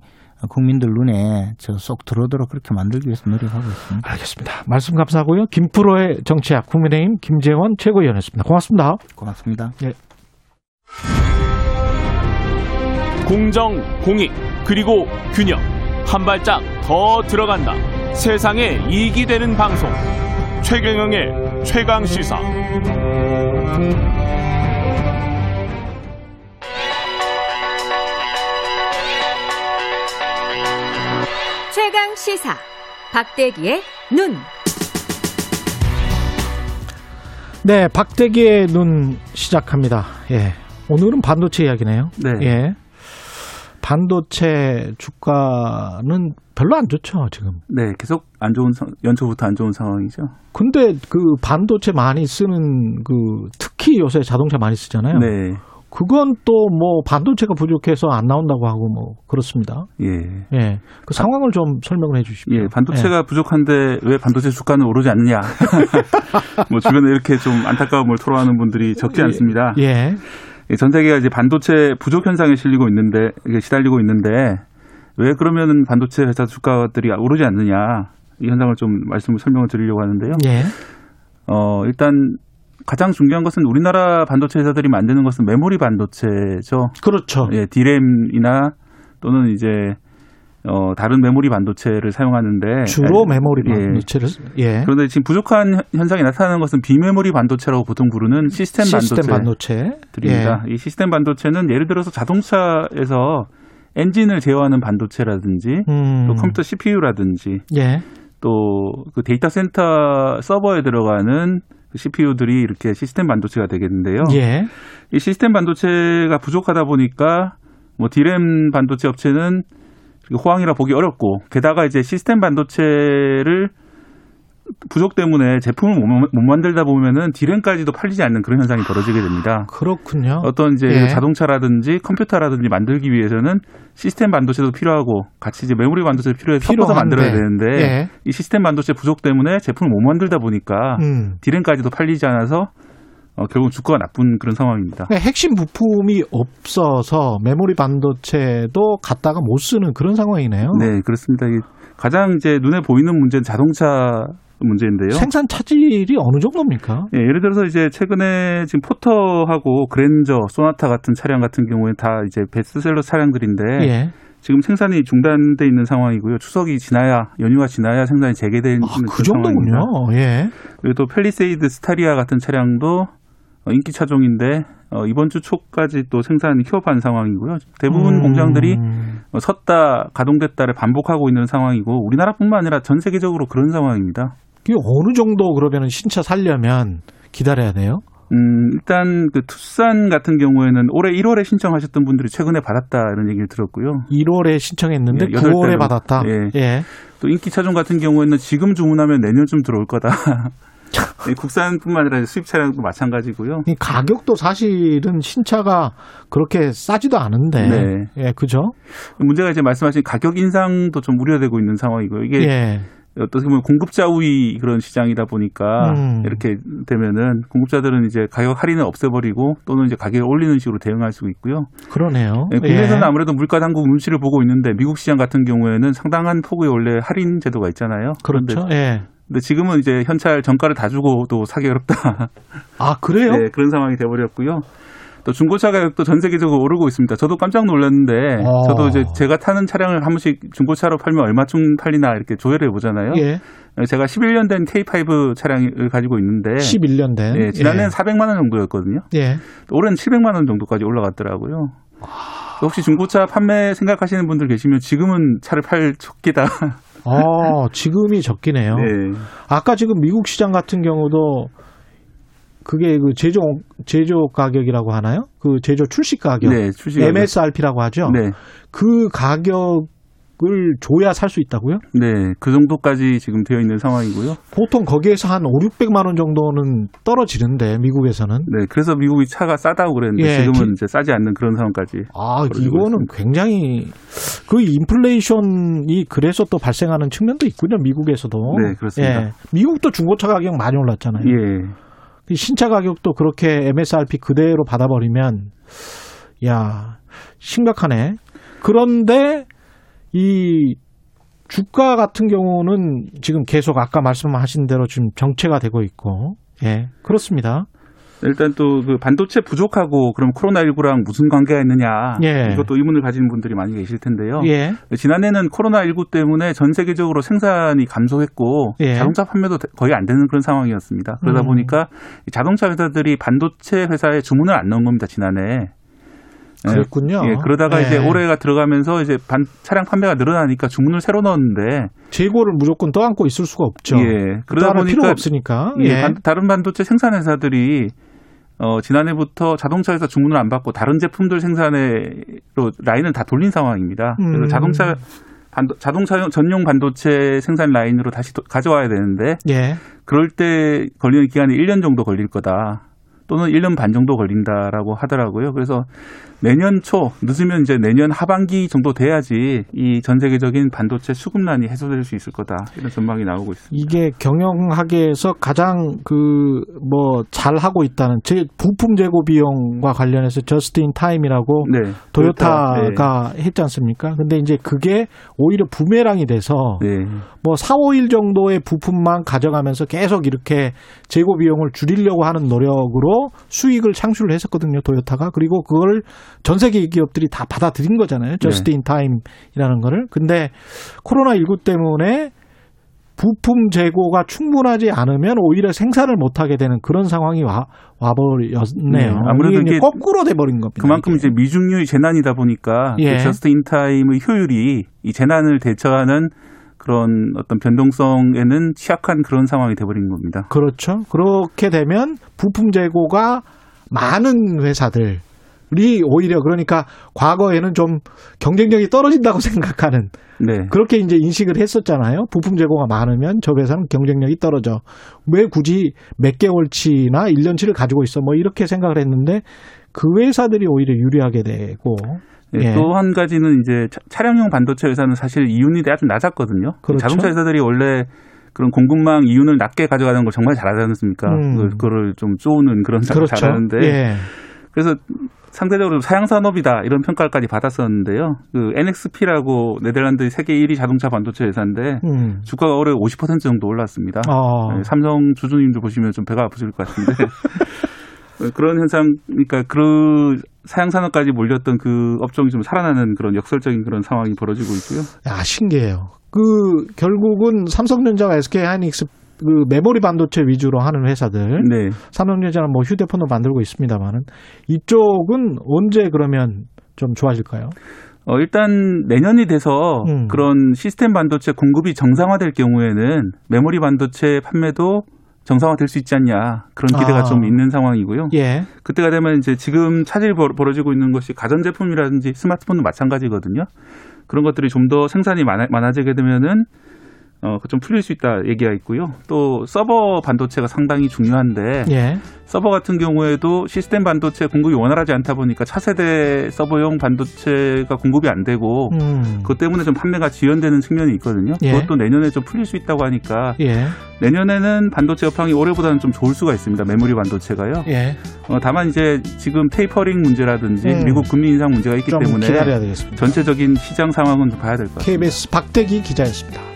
국민들 눈에 저 쏙 들어오도록 그렇게 만들기 위해서 노력하고 있습니다. 알겠습니다. 말씀 감사하고요. 김프로의 정치학 국민의힘 김재원 최고위원이었습니다. 고맙습니다. 고맙습니다. 공정, 공익, 그리고 균형. 한 발짝 더 들어간다. 세상에 이익이 되는 방송. 최경영의 최강 시사. 최강 시사 박대기의 눈. 네, 박대기의 눈 시작합니다. 예. 오늘은 반도체 이야기네요. 네. 예. 반도체 주가는 별로 안 좋죠, 지금. 네, 계속 안 좋은 상- 연초부터 안 좋은 상황이죠. 근데 그 반도체 많이 쓰는 그 특히 요새 자동차 많이 쓰잖아요. 네, 그건 또 뭐 반도체가 부족해서 안 나온다고 하고 뭐 그렇습니다. 예, 예. 그 상황을 좀 설명을 해 주십시오. 예, 반도체가 부족한데 왜 반도체 주가는 오르지 않느냐? 뭐 주변에 이렇게 좀 안타까움을 토로하는 분들이 적지 않습니다. 예. 예, 전 세계가 이제 반도체 부족 현상에 실리고 있는데 이게 시달리고 있는데 왜 그러면은 반도체 회사 주가들이 오르지 않느냐? 이 현상을 좀 말씀을 설명을 드리려고 하는데요. 예. 어, 일단 가장 중요한 것은 우리나라 반도체 회사들이 만드는 것은 메모리 반도체죠. 그렇죠. 예, D램이나 또는 이제 어, 다른 메모리 반도체를 사용하는데 주로 예, 메모리 예. 반도체를 예. 그런데 지금 부족한 현- 현상이 나타나는 것은 비메모리 반도체라고 보통 부르는 시스템, 시스템 반도체. 반도체들입니다. 이 시스템 반도체는 예를 들어서 자동차에서 엔진을 제어하는 반도체라든지 음. 또 컴퓨터 CPU라든지 예. 또그 데이터 센터 서버에 들어가는 그 CPU들이 이렇게 시스템 반도체가 되겠는데요. 예. 이 시스템 반도체가 부족하다 보니까 뭐 디램 반도체 업체는 호황이라 보기 어렵고 게다가 이제 시스템 반도체를 부족 때문에 제품을 못, 못 만들다 보면은 디램까지도 팔리지 않는 그런 현상이 벌어지게 됩니다. 그렇군요. 어떤 이제 예. 자동차라든지 컴퓨터라든지 만들기 위해서는 시스템 반도체도 필요하고 같이 이제 메모리 반도체도 필요해서 섞어서. 만들어야 되는데 예. 이 시스템 반도체 부족 때문에 제품을 못 만들다 보니까 음. 디램까지도 팔리지 않아서 어, 결국 주가가 나쁜 그런 상황입니다. 그러니까 핵심 부품이 없어서 메모리 반도체도 갖다가 못 쓰는 그런 상황이네요. 네, 그렇습니다. 이 가장 이제 눈에 보이는 문제는 자동차 문제인데요. 생산 차질이 어느 정도입니까? 예, 예를 들어서 이제 최근에 지금 포터하고 그랜저, 소나타 같은 차량 같은 경우에 다 이제 베스트셀러 차량들인데 예. 지금 생산이 중단돼 있는 상황이고요. 추석이 지나야 연휴가 지나야 생산이 재개되는 아, 그 상황입니다. 정도군요. 예. 그리고 또 펠리세이드 스타리아 같은 차량도 어, 인기 차종인데 어, 이번 주 초까지 또 생산이 휴업한 상황이고요. 대부분 음. 공장들이 어, 섰다 가동됐다를 반복하고 있는 상황이고 우리나라뿐만 아니라 전 세계적으로 그런 상황입니다. 이게 어느 정도 그러면 신차 살려면 기다려야 돼요? 음, 일단 그 투싼 같은 경우에는 올해 1월에 신청하셨던 분들이 최근에 받았다 이런 얘기를 들었고요. 1월에 신청했는데 예, 여덟 9월에 달 받았다. 예. 예. 또 인기 차종 같은 경우에는 지금 주문하면 내년쯤 들어올 거다. 예, 국산뿐만 아니라 수입 차량도 마찬가지고요. 이 가격도 사실은 신차가 그렇게 싸지도 않은데. 네. 예, 그죠? 문제가 이제 말씀하신 가격 인상도 좀 우려되고 있는 상황이고요. 이게 예. 어떻게 보면 공급자 우위 그런 시장이다 보니까 음. 이렇게 되면은 공급자들은 이제 가격 할인을 없애버리고 또는 이제 가격을 올리는 식으로 대응할 수 있고요. 그러네요. 예, 국내에서는 예. 아무래도 물가 당국 눈치를 보고 있는데 미국 시장 같은 경우에는 상당한 폭의 원래 할인 제도가 있잖아요. 그렇죠. 예. 근데 지금은 이제 현찰 정가를 다 주고도 사기 어렵다. 아, 그래요? 네, 그런 상황이 돼버렸고요. 또 중고차 가격도 전 세계적으로 오르고 있습니다. 저도 깜짝 놀랐는데 어. 저도 이제 제가 타는 차량을 한 번씩 중고차로 팔면 얼마쯤 팔리나 이렇게 조회를 해보잖아요. 예. 제가 11년 된 K5 차량을 가지고 있는데 11년 된. 예, 지난해는 예. 400만 원 정도였거든요. 예. 올해는 700만 원 정도까지 올라갔더라고요. 혹시 중고차 판매 생각하시는 분들 계시면 지금은 차를 팔 적기다. 어, 지금이 적기네요. 네. 아까 지금 미국 시장 같은 경우도 그게 그 제조 제조 가격이라고 하나요? 그 제조 출시 가격. 네, 출시 가격. MSRP라고 하죠. 네. 그 가격 을 줘야 살 수 있다고요? 네, 그 정도까지 지금 되어 있는 상황이고요. 보통 거기에서 한 5, 600만 원 정도는 떨어지는데 미국에서는 네, 그래서 미국이 차가 싸다고 그랬는데 예, 지금은 기- 이제 싸지 않는 그런 상황까지. 아, 이거는 있습니다. 굉장히 그 인플레이션이 그래서 또 발생하는 측면도 있군요. 미국에서도. 네, 그렇습니다. 예. 미국도 중고차 가격 많이 올랐잖아요. 예. 그 신차 가격도 그렇게 MSRP 그대로 받아버리면 야 심각하네. 그런데 이 주가 같은 경우는 지금 계속 아까 말씀하신 대로 지금 정체가 되고 있고 예 그렇습니다. 일단 또 그 반도체 부족하고 그럼 코로나19랑 무슨 관계가 있느냐. 예. 이것도 의문을 가지는 분들이 많이 계실 텐데요. 예 지난해는 코로나19 때문에 전 세계적으로 생산이 감소했고 예. 자동차 판매도 거의 안 되는 그런 상황이었습니다. 그러다 음. 보니까 이 자동차 회사들이 반도체 회사에 주문을 안 넣은 겁니다. 지난해. 예. 그랬군요. 예, 그러다가 네. 이제 올해가 들어가면서 이제 반, 차량 판매가 늘어나니까 주문을 새로 넣었는데 재고를 무조건 떠안고 있을 수가 없죠. 예, 그러다 보니까 필요가 없으니까. 예, 예. 반- 다른 반도체 생산 회사들이 어, 지난해부터 자동차에서 주문을 안 받고 다른 제품들 생산에로 라인을 다 돌린 상황입니다. 음. 그래서 자동차 반도, 자동차 전용 반도체 생산 라인으로 다시 도- 가져와야 되는데 예. 그럴 때 걸리는 기간이 1년 정도 걸릴 거다. 또는 1년 반 정도 걸린다라고 하더라고요. 그래서 내년 초 늦으면 이제 내년 하반기 정도 돼야지 이 전 세계적인 반도체 수급난이 해소될 수 있을 거다. 이런 전망이 나오고 있습니다. 이게 경영학에서 가장 그 뭐 잘 하고 있다는 제 부품 재고 비용과 관련해서 just in time이라고 네. 도요타가 했지 않습니까? 근데 이제 그게 오히려 부메랑이 돼서 네. 뭐 4, 5일 정도의 부품만 가져가면서 계속 이렇게 재고 비용을 줄이려고 하는 노력으로 수익을 창출을 했었거든요, 도요타가. 그리고 그걸 전 세계 기업들이 다 받아들인 거잖아요. Just In Time이라는 거를. 근데 코로나 19 때문에 부품 재고가 충분하지 않으면 오히려 생산을 못 하게 되는 그런 상황이 와, 와버렸네요. 네, 아무래도 이게 거꾸로 돼버린 겁니다. 그만큼. 이제 미증유의 재난이다 보니까 예. Just In Time의 효율이 이 재난을 대처하는 그런 어떤 변동성에는 취약한 그런 상황이 돼버린 겁니다. 그렇죠. 그렇게 되면 부품 재고가 많은 회사들 이 오히려 그러니까 과거에는 좀 경쟁력이 떨어진다고 생각하는 네. 그렇게 이제 인식을 했었잖아요. 부품 재고가 많으면 저 회사는 경쟁력이 떨어져. 왜 굳이 몇 개월치나 1년치를 가지고 있어? 뭐 이렇게 생각을 했는데 그 회사들이 오히려 유리하게 되고 예. 또한 가지는 이제 차- 차량용 반도체 회사는 사실 이윤이 아주 낮았거든요. 그렇죠. 자동차 회사들이 원래 그런 공급망 이윤을 낮게 가져가는 걸 정말 잘하지 않습니까? 음. 그거를 좀 쪼는 그런 작업을 그렇죠. 잘하는데 예. 그래서 상대적으로 사양 산업이다 이런 평가까지 받았었는데요. 그 NXP라고 네덜란드 세계 1위 자동차 반도체 회사인데 음. 주가가 올해 50% 정도 올랐습니다. 어. 네, 삼성 주주님들 보시면 좀 배가 아프실 것 같은데 그런 현상, 그러니까 그 사양 산업까지 몰렸던 그 업종이 좀 살아나는 그런 역설적인 그런 상황이 벌어지고 있고요. 야, 신기해요. 그 결국은 삼성전자와 SK 하이닉스 그 메모리 반도체 위주로 하는 회사들 네. 삼성전자는 뭐 휴대폰도 만들고 있습니다만은 이쪽은 언제 그러면 좀 좋아질까요? 어, 일단 내년이 돼서 음. 그런 시스템 반도체 공급이 정상화될 경우에는 메모리 반도체 판매도 정상화될 수 있지 않냐 그런 기대가 아. 좀 있는 상황이고요. 예. 그때가 되면 이제 지금 차질이 벌- 벌어지고 있는 것이 가전 제품이라든지 스마트폰도 마찬가지거든요. 그런 것들이 좀 더 생산이 많아, 많아지게 되면은 어, 좀 풀릴 수 있다 얘기가 있고요. 또 서버 반도체가 상당히 중요한데 예. 서버 같은 경우에도 시스템 반도체 공급이 원활하지 않다 보니까 차세대 서버용 반도체가 공급이 안 되고 음. 그것 때문에 좀 판매가 지연되는 측면이 있거든요. 예. 그것도 내년에 좀 풀릴 수 있다고 하니까 예. 내년에는 반도체 업황이 올해보다는 좀 좋을 수가 있습니다. 메모리 반도체가요. 예. 어, 다만 이제 지금 테이퍼링 문제라든지 음. 미국 금리 인상 문제가 있기 좀 때문에. 전체적인 시장 상황은 좀 봐야 될 것 같습니다. KBS 박대기 기자였습니다.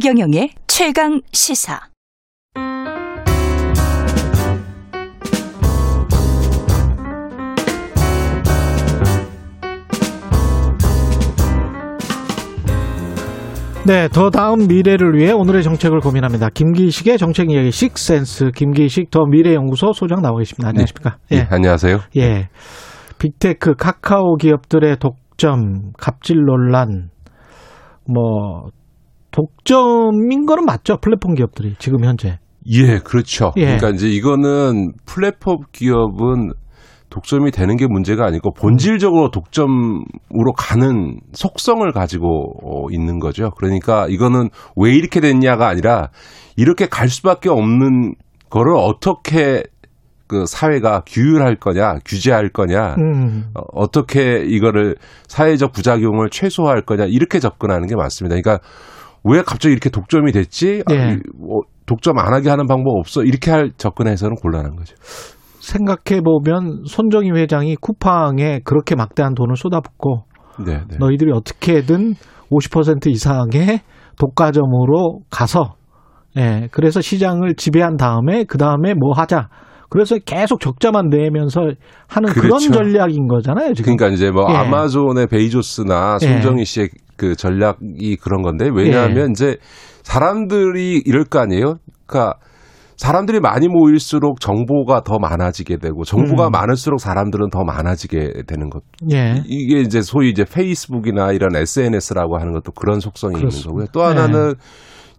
최경영의 최강 시사. 네, 더 다음 미래를 위해 오늘의 정책을 고민합니다. 김기식의 정책 이야기 식센스 김기식 더 미래연구소 소장 나와 계십니다. 안녕하십니까? 예, 안녕하세요. 예. big tech 카카오 기업들의 독점, 갑질 논란, 뭐, 독점인 거는 맞죠? 플랫폼 기업들이 지금 현재. 예, 그렇죠. 예. 그러니까 이제 이거는 플랫폼 기업은 독점이 되는 게 문제가 아니고 본질적으로 독점으로 가는 속성을 가지고 어, 있는 거죠. 그러니까 이거는 왜 이렇게 됐냐가 아니라 이렇게 갈 수밖에 없는 거를 어떻게 그 사회가 규율할 거냐, 규제할 거냐, 음. 어, 어떻게 이거를 사회적 부작용을 최소화할 거냐 이렇게 접근하는 게 맞습니다. 그러니까 왜 갑자기 이렇게 독점이 됐지? 아, 예. 이, 뭐, 독점 안 하게 하는 방법 없어? 이렇게 할 접근해서는 곤란한 거죠. 생각해 보면 손정희 회장이 쿠팡에 그렇게 막대한 돈을 쏟아붓고 네, 네. 너희들이 어떻게든 50% 이상의 독과점으로 가서 예, 그래서 시장을 지배한 다음에 그 다음에 뭐 하자. 그래서 계속 적자만 내면서 하는 그런 그렇죠. 전략인 거잖아요. 지금. 그러니까 이제 뭐 예. 아마존의 베이조스나 예. 손정희 씨의 그 전략이 그런 건데 왜냐하면 예. 이제 사람들이 이럴 거 아니에요. 그러니까 사람들이 많이 모일수록 정보가 더 많아지게 되고 정보가 음. 많을수록 사람들은 더 많아지게 되는 것. 예. 이게 이제 소위 이제 페이스북이나 이런 SNS라고 하는 것도 그런 속성이 그렇습니다. 있는 거고요. 또 하나는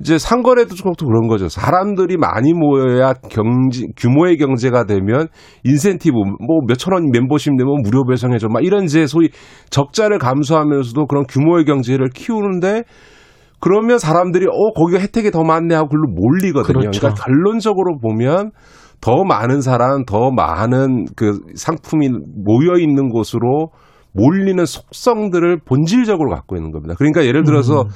이제 상거래도 또 그런 거죠. 사람들이 많이 모여야 경제 규모의 경제가 되면 인센티브 뭐 몇천 원 멤버십 내면 무료 배송해 줘 막 이런 이제 소위 적자를 감수하면서도 그런 규모의 경제를 키우는데 그러면 사람들이 어 거기가 혜택이 더 많네 하고 글로 몰리거든요. 그렇죠. 그러니까 결론적으로 보면 더 많은 사람, 더 많은 그 상품이 모여 있는 곳으로 몰리는 속성들을 본질적으로 갖고 있는 겁니다. 그러니까 예를 들어서 음.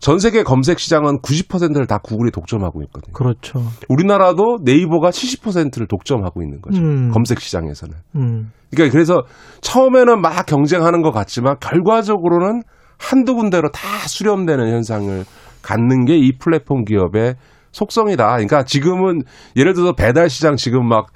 전 세계 검색 시장은 90%를 다 구글이 독점하고 있거든요. 그렇죠. 우리나라도 네이버가 70%를 독점하고 있는 거죠. 음. 검색 시장에서는. 음. 그러니까 그래서 처음에는 막 경쟁하는 것 같지만 결과적으로는 한두 군데로 다 수렴되는 현상을 갖는 게 이 플랫폼 기업의 속성이다. 그러니까 지금은 예를 들어서 배달 시장 지금 막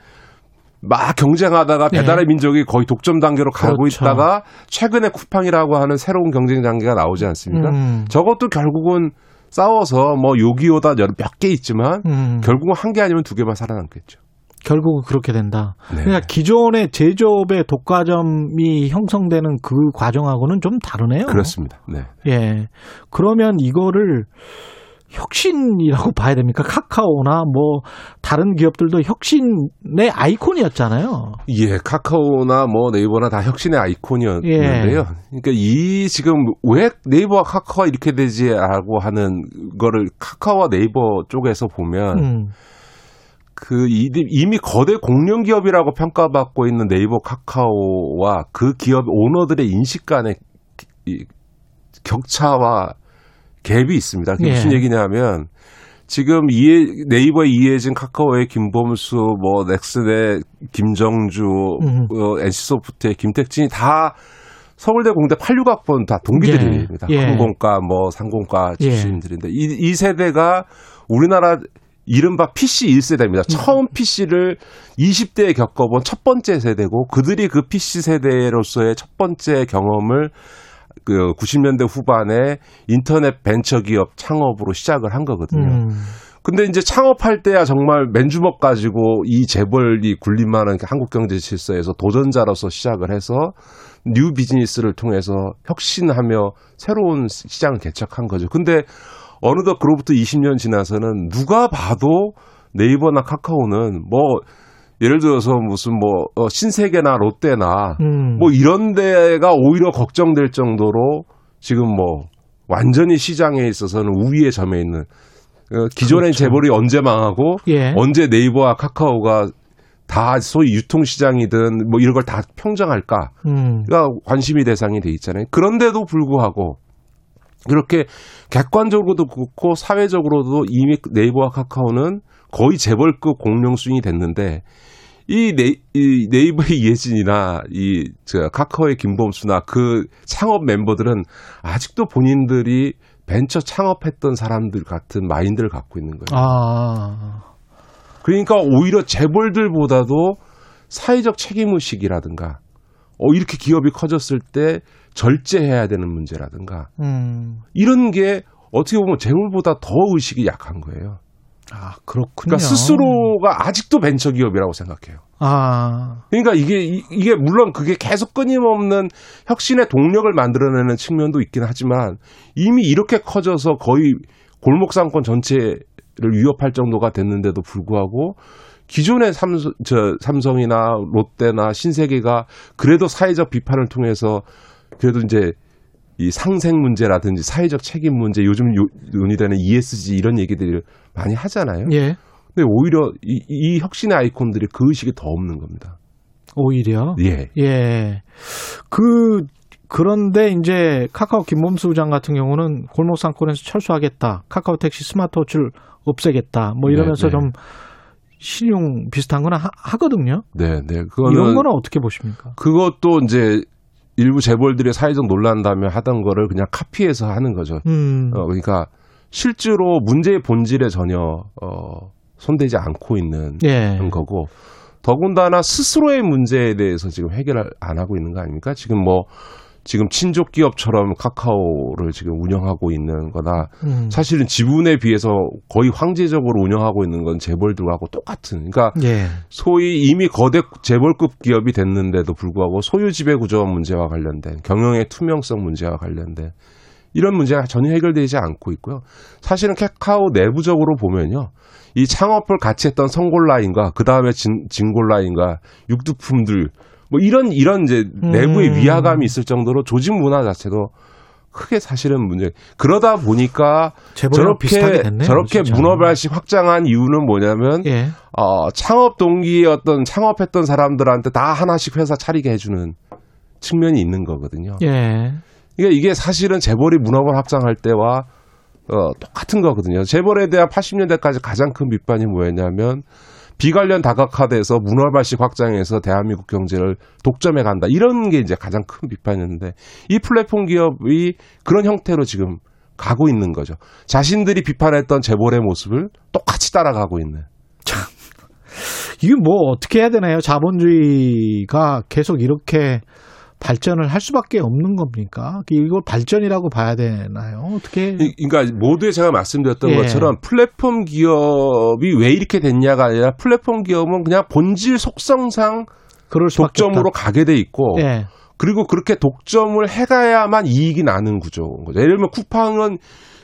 막 경쟁하다가 네. 배달의 민족이 거의 독점 단계로 가고 그렇죠. 있다가 최근에 쿠팡이라고 하는 새로운 경쟁 단계가 나오지 않습니까? 음. 저것도 결국은 싸워서 뭐 요기요다 몇 개 있지만 음. 결국은 한 개 아니면 두 개만 살아남겠죠. 결국은 그렇게 된다. 네. 그러니까 기존의 제조업의 독과점이 형성되는 그 과정하고는 좀 다르네요. 그렇습니다. 네. 예. 그러면 이거를 혁신이라고 봐야 됩니까? 카카오나 뭐 다른 기업들도 혁신의 아이콘이었잖아요. 예, 카카오나 뭐 네이버나 다 혁신의 아이콘이었는데요. 예. 그러니까 이 지금 왜 네이버와 카카오가 이렇게 되지라고 하는 거를 카카오와 네이버 쪽에서 보면 음. 그 이- 이미 거대 공룡 기업이라고 평가받고 있는 네이버 카카오와 그 기업 오너들의 인식 간의 이 격차와 갭이 있습니다. 그게 예. 무슨 얘기냐면 지금 이해, 네이버의 이해진, 카카오의 김범수, 뭐 넥슨의 김정주, 음. 어, NC소프트의 김택진이 다 서울대 공대 86학번 다 동기들입니다. 예. 예. 항공과 뭐 상공과 예. 출신들인데 이, 이 세대가 우리나라 이른바 PC 1세대입니다. 처음 PC를 20대에 겪어본 첫 번째 세대고 그들이 그 PC 세대로서의 첫 번째 경험을 그 90년대 후반에 인터넷 벤처 기업 창업으로 시작을 한 거거든요. 음. 근데 이제 창업할 때야 정말 맨주먹 가지고 이 재벌이 군림한 한국 경제 질서에서 도전자로서 시작을 해서 new business를 통해서 혁신하며 새로운 시장을 개척한 거죠. 근데 어느덧 그로부터 20년 지나서는 누가 봐도 네이버나 카카오는 뭐 예를 들어서 무슨 뭐 어, 신세계나 롯데나 음. 뭐 이런 데가 오히려 걱정될 정도로 지금 뭐 완전히 시장에 있어서는 우위에 점에 있는 어, 기존의 그렇죠. 재벌이 언제 망하고 예. 언제 네이버와 카카오가 다 소위 유통시장이든 뭐 이런 걸 다 평정할까 음. 가 관심이 대상이 돼 있잖아요. 그런데도 불구하고 이렇게 객관적으로도 그렇고 사회적으로도 이미 네이버와 카카오는 거의 재벌급 공룡 수준이 됐는데 이, 네이, 이 네이버의 이혜진이나 이 저 카카오의 김범수나 그 창업 멤버들은 아직도 본인들이 벤처 창업했던 사람들 같은 마인드를 갖고 있는 거예요. 아. 그러니까 오히려 재벌들보다도 사회적 책임 의식이라든가 어, 이렇게 기업이 커졌을 때 절제해야 되는 문제라든가 음. 이런 게 어떻게 보면 재물보다 더 의식이 약한 거예요. 아, 그렇군요. 그러니까 스스로가 아직도 벤처 기업이라고 생각해요. 아. 그러니까 이게 이- 이게 물론 그게 계속 끊임없는 혁신의 동력을 만들어내는 측면도 있긴 하지만 이미 이렇게 커져서 거의 골목 상권 전체를 위협할 정도가 됐는데도 불구하고 기존의 삼성, 저 삼성이나 롯데나 신세계가 그래도 사회적 비판을 통해서 그래도 이제 이 상생 문제라든지 사회적 책임 문제 요즘 요- 논의되는 ESG 이런 얘기들을 많이 하잖아요. 예. 근데 오히려 이, 이 혁신의 아이콘들이 그 의식이 더 없는 겁니다. 오히려. 예. 예. 그 그런데 이제 카카오 김범수 부장 같은 경우는 골목 상권에서 철수하겠다. 카카오 택시 스마트워치를 없애겠다. 뭐 이러면서 네, 네. 좀 신용 비슷한 거는 하, 하거든요. 네, 네. 그거는 이런 거는 어떻게 보십니까? 그것도 이제 일부 재벌들의 사회적 논란 다음에 하던 거를 그냥 카피해서 하는 거죠. 음. 어, 그러니까 실제로 문제의 본질에 전혀 어, 손대지 않고 있는 예. 거고 더군다나 스스로의 문제에 대해서 지금 해결 안 하고 있는 거 아닙니까? 지금 뭐 지금 친족 기업처럼 카카오를 지금 운영하고 있는 거나 음. 사실은 지분에 비해서 거의 황제적으로 운영하고 있는 건 재벌들하고 똑같은 그러니까 예. 소위 이미 거대 재벌급 기업이 됐는데도 불구하고 소유 지배 구조 문제와 관련된 경영의 투명성 문제와 관련된 이런 문제가 전혀 해결되지 않고 있고요. 사실은 카카오 내부적으로 보면요. 이 창업을 같이 했던 성골라인과 그 다음에 진골라인과 육두품들 뭐 이런 이런 이제 내부의 음. 위화감이 있을 정도로 조직 문화 자체도 크게 사실은 문제. 그러다 보니까 저렇게 됐네요, 저렇게 진짜. 문어발식 확장한 이유는 뭐냐면 예. 어, 창업 동기의 어떤 창업했던 사람들한테 다 하나씩 회사 차리게 해주는 측면이 있는 거거든요. 예. 그러니까 이게 사실은 재벌이 문화발 확장할 때와 어, 똑같은 거거든요. 재벌에 대한 80년대까지 가장 큰 비판이 뭐였냐면 비관련 다각화돼서 문화발식 확장해서 대한민국 경제를 독점해 간다. 이런 게 이제 가장 큰 비판이었는데 이 플랫폼 기업이 그런 형태로 지금 가고 있는 거죠. 자신들이 비판했던 재벌의 모습을 똑같이 따라가고 있는. 이게 뭐 어떻게 해야 되나요? 자본주의가 계속 이렇게 발전을 할 수밖에 없는 겁니까? 이걸 발전이라고 봐야 되나요? 어떻게? 이- 그러니까 모두에 제가 말씀드렸던 예. 것처럼 플랫폼 기업이 왜 이렇게 됐냐가 아니라 플랫폼 기업은 그냥 본질 속성상 그럴 수밖에 독점으로 없다. 가게 돼 있고 예. 그리고 그렇게 독점을 해가야만 이익이 나는 구조인 거죠. 예를 들면 쿠팡은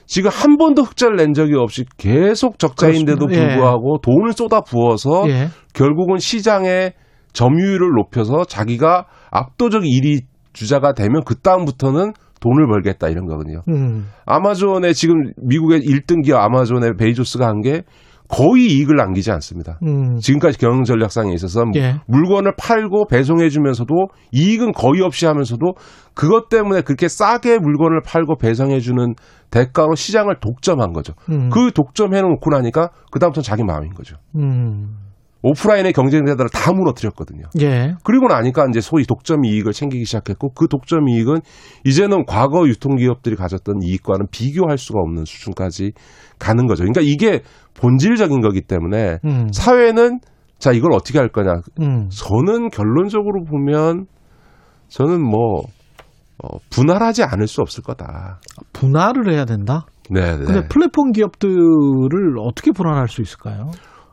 지금 한 번도 흑자를 낸 적이 없이 계속 적자인데도 그렇습니다. 예. 불구하고 돈을 쏟아 부어서 예. 결국은 시장의 점유율을 높여서 자기가 압도적 1위 주자가 되면 그 다음부터는 돈을 벌겠다 이런 거거든요. 음. 아마존의 지금 미국의 1등 기업 아마존의 베이조스가 한 게 거의 이익을 남기지 않습니다. 음. 지금까지 경영 전략상에 있어서 예. 물건을 팔고 배송해 주면서도 이익은 거의 없이 하면서도 그것 때문에 그렇게 싸게 물건을 팔고 배송해 주는 대가로 시장을 독점한 거죠. 음. 그 독점해 놓고 나니까 그다음부터는 자기 마음인 거죠. 음. 오프라인의 경쟁자들을 다 무너뜨렸거든요. 예. 그리고 나니까 이제 소위 독점 이익을 챙기기 시작했고 그 독점 이익은 이제는 과거 유통기업들이 가졌던 이익과는 비교할 수가 없는 수준까지 가는 거죠. 그러니까 이게 본질적인 거기 때문에 음. 사회는 자 이걸 어떻게 할 거냐. 음. 저는 결론적으로 보면 저는 뭐 어, 분할하지 않을 수 없을 거다. 분할을 해야 된다. 네, 네. 근데 플랫폼 기업들을 어떻게 분할할 수 있을까요?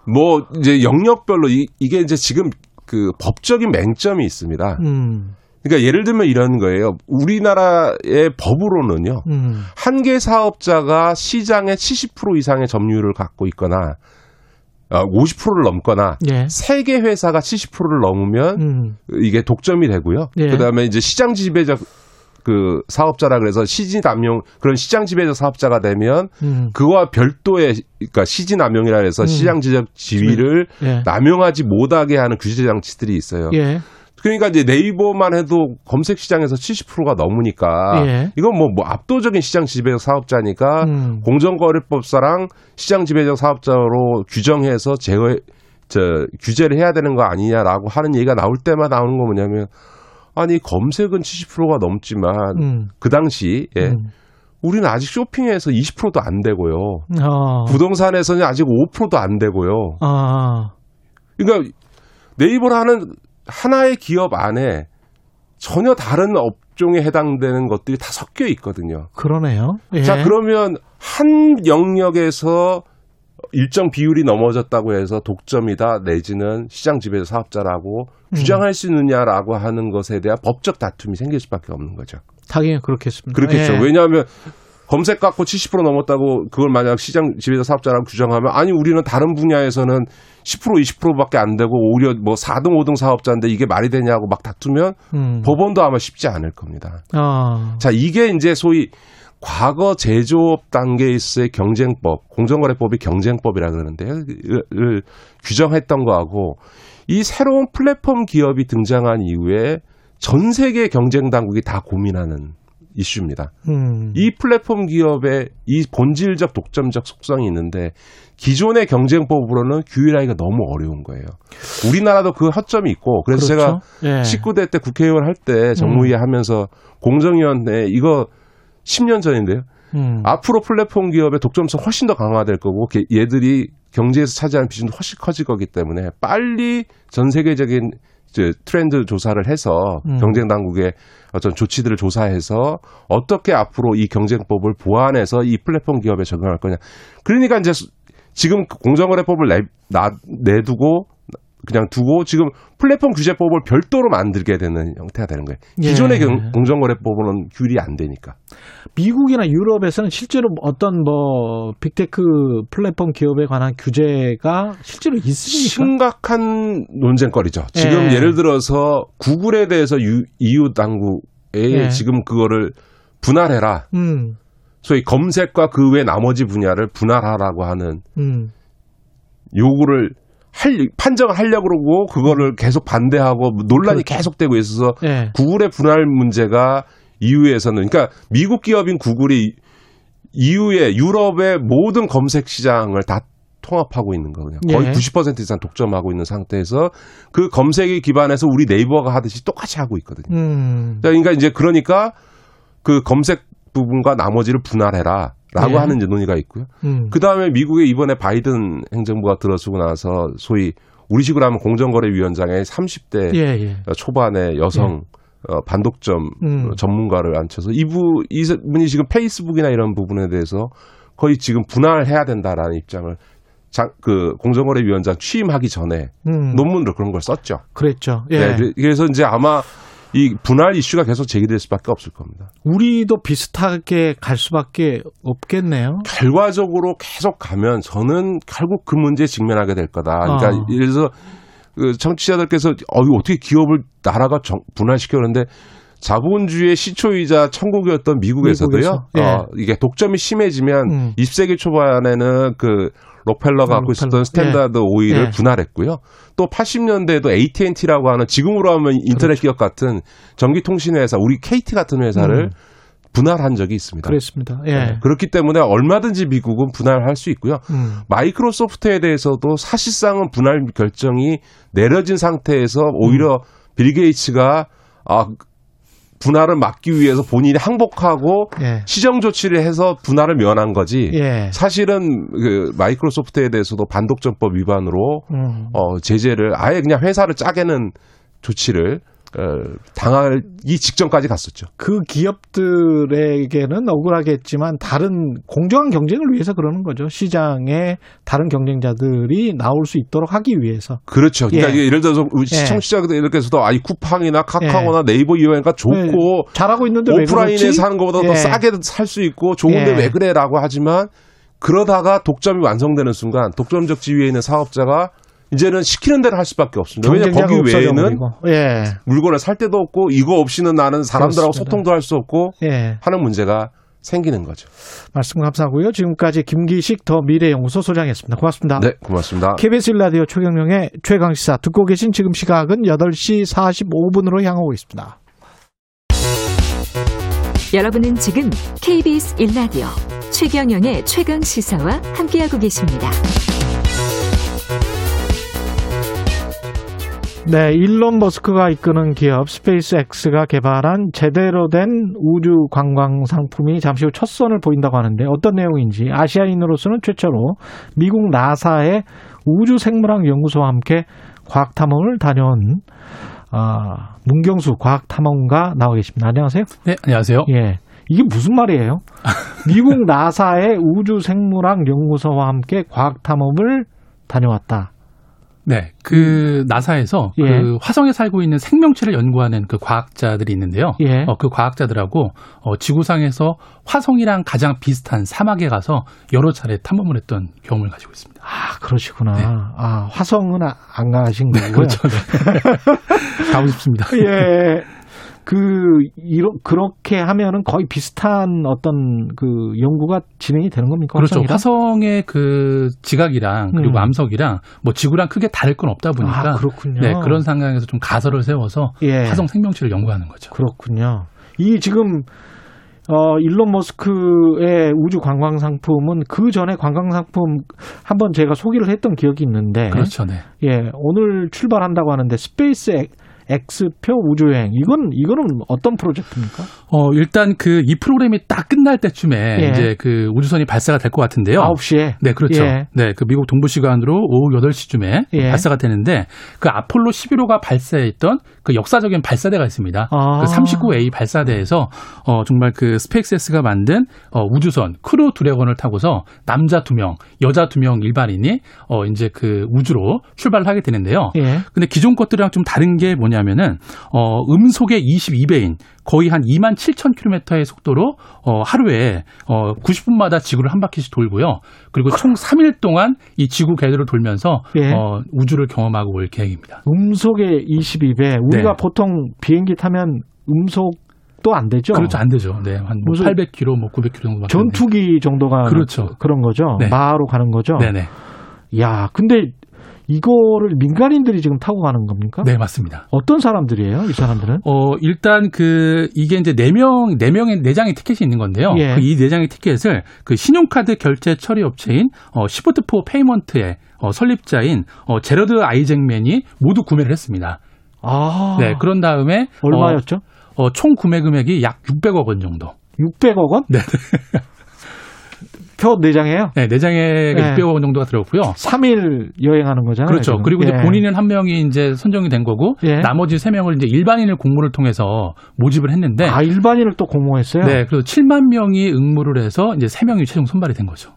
뭐 이제 영역별로 이, 이게 이제 지금 그 법적인 맹점이 있습니다. 음. 그러니까 예를 들면 이런 거예요. 우리나라의 법으로는요. 음. 한개 사업자가 시장의 70% 이상의 점유율을 갖고 있거나 어, 50%를 넘거나 예. 세개 회사가 70%를 넘으면 음. 이게 독점이 되고요. 예. 그다음에 이제 시장 지배적 그 사업자라 그래서 시진 남용 그런 시장 지배적 사업자가 되면 음. 그와 별도의 그러니까 시진 남용이라 해서 음. 시장 지적 지위를 예. 남용하지 못하게 하는 규제 장치들이 있어요. 예. 그러니까 이제 네이버만 해도 검색 시장에서 70%가 넘으니까 예. 이건 뭐, 뭐 압도적인 시장 지배적 사업자니까 음. 공정거래법사랑 시장 지배적 사업자로 규정해서 제어 저 규제를 해야 되는 거 아니냐라고 하는 얘기가 나올 때마다 나오는 거 뭐냐면 아니 검색은 70%가 넘지만 음. 그 당시 예. 음. 우리는 아직 쇼핑에서 20%도 안 되고요. 어. 부동산에서는 아직 5%도 안 되고요. 아. 그러니까 네이버라는 하나의 기업 안에 전혀 다른 업종에 해당되는 것들이 다 섞여 있거든요. 그러네요. 예. 자, 그러면 한 영역에서 일정 비율이 넘어졌다고 해서 독점이다 내지는 시장 지배 사업자라고 음. 주장할 수 있느냐라고 하는 것에 대한 법적 다툼이 생길 수밖에 없는 거죠. 당연히 그렇겠습니다. 그렇겠죠. 예. 왜냐하면 검색 갖고 70% 넘었다고 그걸 만약 시장 지배자 사업자라고 규정하면 아니 우리는 다른 분야에서는 10% 20%밖에 안 되고 오히려 뭐 4등 5등 사업자인데 이게 말이 되냐고 막 다투면 음. 법원도 아마 쉽지 않을 겁니다. 아. 자, 이게 이제 소위 과거 제조업 단계에서의 경쟁법, 공정거래법이 경쟁법이라 그러는데요. 를 규정했던 거하고 이 새로운 플랫폼 기업이 등장한 이후에 전 세계 경쟁 당국이 다 고민하는 이슈입니다. 음. 이 플랫폼 기업의 이 본질적 독점적 속성이 있는데 기존의 경쟁법으로는 규율하기가 너무 어려운 거예요. 우리나라도 그 허점이 있고 그래서 그렇죠. 제가 예. 19대 때 국회의원 할 때 정무위에 하면서 공정위원회 이거 10년 전인데요. 음. 앞으로 플랫폼 기업의 독점성 훨씬 더 강화될 거고 게- 얘들이 경제에서 차지하는 비중도 훨씬 커질 거기 때문에 빨리 전 세계적인 이제 트렌드 조사를 해서 음. 경쟁 당국의 어떤 조치들을 조사해서 어떻게 앞으로 이 경쟁법을 보완해서 이 플랫폼 기업에 적용할 거냐. 그러니까 이제 지금 공정거래법을 내, 나, 내두고 그냥 두고 지금 플랫폼 규제법을 별도로 만들게 되는 형태가 되는 거예요. 예. 기존의 경- 공정거래법은 규율이 안 되니까. 미국이나 유럽에서는 실제로 어떤 뭐 빅테크 플랫폼 기업에 관한 규제가 실제로 있습니까? 심각한 논쟁거리죠. 지금 예. 예. 를 들어서 구글에 대해서 유, EU 당국에 예. 지금 그거를 분할해라. 음, 소위 검색과 그 외 나머지 분야를 분할하라고 하는 음, 요구를 할, 판정을 하려고 그러고 그거를 계속 반대하고 논란이 그렇죠. 계속되고 있어서 예. 구글의 분할 문제가 EU에서는 그러니까 미국 기업인 구글이 EU의 유럽의 모든 검색 시장을 다 통합하고 있는 거거든요. 거의 예. 90% 이상 독점하고 있는 상태에서 그 검색에 기반해서 우리 네이버가 하듯이 똑같이 하고 있거든요. 음, 그러니까 이제 그러니까 그 검색 부분과 나머지를 분할해라. 라고 예. 하는 이제 논의가 있고요. 음. 그 다음에 미국의 이번에 바이든 행정부가 들어서고 나서 소위 우리식으로 하면 공정거래위원장의 30대 예, 예. 초반의 여성 어, 반독점 음. 전문가를 앉혀서 이부 이분이 지금 페이스북이나 이런 부분에 대해서 거의 지금 분할해야 된다라는 입장을 장, 그 공정거래위원장 취임하기 전에 음. 논문으로 그런 걸 썼죠. 그랬죠. 예. 네, 그래- 그래서 이제 아마 이 분할 이슈가 계속 제기될 수밖에 없을 겁니다. 우리도 비슷하게 갈 수밖에 없겠네요. 결과적으로 계속 가면 저는 결국 그 문제에 직면하게 될 거다. 그러니까 어. 예를 들어서 그 청취자들께서 어 어떻게 기업을 나라가 정- 분할시켜 그러는데 자본주의의 시초이자 천국이었던 미국에서도요. 미국에서? 예. 어, 이게 독점이 심해지면 음. 20세기 초반에는 그 록펠러가 갖고. 있었던 스탠다드 오일을 예. 분할했고요. 또 80년대에도 AT&T라고 하는 지금으로 하면 인터넷 그렇죠. 기업 같은 전기통신 회사, 우리 KT 같은 회사를 음. 분할한 적이 있습니다. 그랬습니다. 예. 네, 그렇기 때문에 얼마든지 미국은 분할할 수 있고요. 음. 마이크로소프트에 대해서도 사실상은 분할 결정이 내려진 상태에서 오히려 빌 게이츠가 아, 분할을 막기 위해서 본인이 항복하고 예. 시정 조치를 해서 분할을 면한 거지. 예. 사실은 그 마이크로소프트에 대해서도 반독점법 위반으로 음. 어, 제재를 아예 그냥 회사를 쪼개는 조치를 어, 당하기 직전까지 갔었죠. 그 기업들에게는 억울하겠지만 다른 공정한 경쟁을 위해서 그러는 거죠. 시장에 다른 경쟁자들이 나올 수 있도록 하기 위해서. 그렇죠. 그러니까 예. 예. 를 들어서 예. 시청자들께서도 아이 쿠팡이나 카카오나 네이버 이용하니까 좋고 예. 잘하고 있는데 오프라인에서 그렇지? 하는 것보다 예. 더 싸게 살 수 있고 좋은데 예. 왜 그래라고 하지만 그러다가 독점이 완성되는 순간 독점적 지위에 있는 사업자가 이제는 시키는 대로 할 수밖에 없습니다. 왜냐 거기 외에는. 예. 물건을 살 데도 없고 이거 없이는 나는 사람들하고 그렇습니다. 소통도 할 수 없고 예. 하는 문제가 생기는 거죠. 말씀 감사하고요. 지금까지 김기식 더 미래연구소 소장이었습니다. 고맙습니다. 네, 고맙습니다. KBS 일라디오 최경영의 최강시사 듣고 계신 지금 시각은 8시 45분으로 향하고 있습니다. 여러분은 지금 KBS 1라디오 최경영의 최강 시사와 함께하고 계십니다. 네, 일론 머스크가 이끄는 기업 스페이스X가 개발한 제대로 된 우주 관광 상품이 잠시 후 첫 선을 보인다고 하는데 어떤 내용인지 아시아인으로서는 최초로 미국 나사의 우주 생물학 연구소와 함께 과학 탐험을 다녀온 아, 문경수 과학 탐험가 나와 계십니다. 안녕하세요. 네, 안녕하세요. 예. 이게 무슨 말이에요? 미국 나사의 우주 생물학 연구소와 함께 과학 탐험을 다녀왔다. 네, 그 나사에서 예. 그 화성에 살고 있는 생명체를 연구하는 그 과학자들이 있는데요. 예. 어, 그 과학자들하고 어, 지구상에서 화성이랑 가장 비슷한 사막에 가서 여러 차례 탐험을 했던 경험을 가지고 있습니다. 아, 그러시구나. 아, 화성은 아- 안 가신 거고요. 그렇죠. 네. 가고 싶습니다. 예. 그, 이러, 그렇게 하면은 거의 비슷한 어떤 그 연구가 진행이 되는 겁니까? 그렇죠. 화성이랑? 화성의 그 지각이랑 그리고 음. 암석이랑 뭐 지구랑 크게 다를 건 없다 보니까 아, 그렇군요. 네, 그런 상황에서 좀 가설을 세워서 예. 화성 생명체를 연구하는 거죠. 그렇군요. 이 지금 어 일론 머스크의 우주 관광 상품은 그 전에 관광 상품 한번 제가 소개를 했던 기억이 있는데 그렇죠. 네. 예, 오늘 출발한다고 하는데 스페이스 X표 우주여행 이건 이거는 어떤 프로젝트입니까? 어, 일단 그 이 프로그램이 딱 끝날 때쯤에 예. 이제 그 우주선이 발사가 될 것 같은데요. 9시에 네, 그렇죠. 예. 네, 그 미국 동부 시간으로 오후 8시쯤에 예. 발사가 되는데 그 아폴로 11호가 발사했던 그 역사적인 발사대가 있습니다. 아. 그 39A 발사대에서 어 정말 그 스페이스X가 만든 어 우주선 크루 드래곤을 타고서 남자 두 명, 여자 두명 일반인이 어 이제 그 우주로 출발을 하게 되는데요. 예. 근데 기존 것들이랑 좀 다른 게 뭐냐 면은 어 음속의 22배인 거의 한 2만 7천 킬로미터의 속도로 어 하루에 어 90분마다 지구를 한 바퀴씩 돌고요. 그리고 총 3일 동안 이 지구 궤도를 돌면서 예. 어 우주를 경험하고 올 계획입니다. 음속의 22배. 우리가 네. 보통 비행기 타면 음속도 안 되죠. 그렇죠. 안 되죠. 네. 한뭐 무슨 800km, 뭐 900km 정도. 전투기 정도가 그렇죠. 그런 거죠. 네. 마하로 가는 거죠. 네네. 야, 근데 이거를 민간인들이 지금 타고 가는 겁니까? 네, 맞습니다. 어떤 사람들이에요, 이 사람들은? 어, 일단 그, 이게 이제 네 명 네 명의 네 장의 티켓이 있는 건데요. 예. 그 이 네 장의 티켓을 그 신용카드 결제 처리 업체인 어, 시프트포 페이먼트의 어, 설립자인 어, 제러드 아이잭맨이 모두 구매를 했습니다. 아. 네, 그런 다음에 얼마였죠? 어, 어, 총 구매 금액이 약 600억 원 정도. 600억 원? 네. 표 4장이에요? 네, 네 장에 네. 600억 원 정도가 들었고요. 3일 여행하는 거잖아요. 그렇죠. 지금. 그리고 이제 예. 본인은 한 명이 이제 선정이 된 거고 예. 나머지 세 명을 이제 일반인을 공모를 통해서 모집을 했는데 아, 일반인을 또 공모했어요? 네, 그래서 7만 명이 응모를 해서 이제 세 명이 최종 선발이 된 거죠.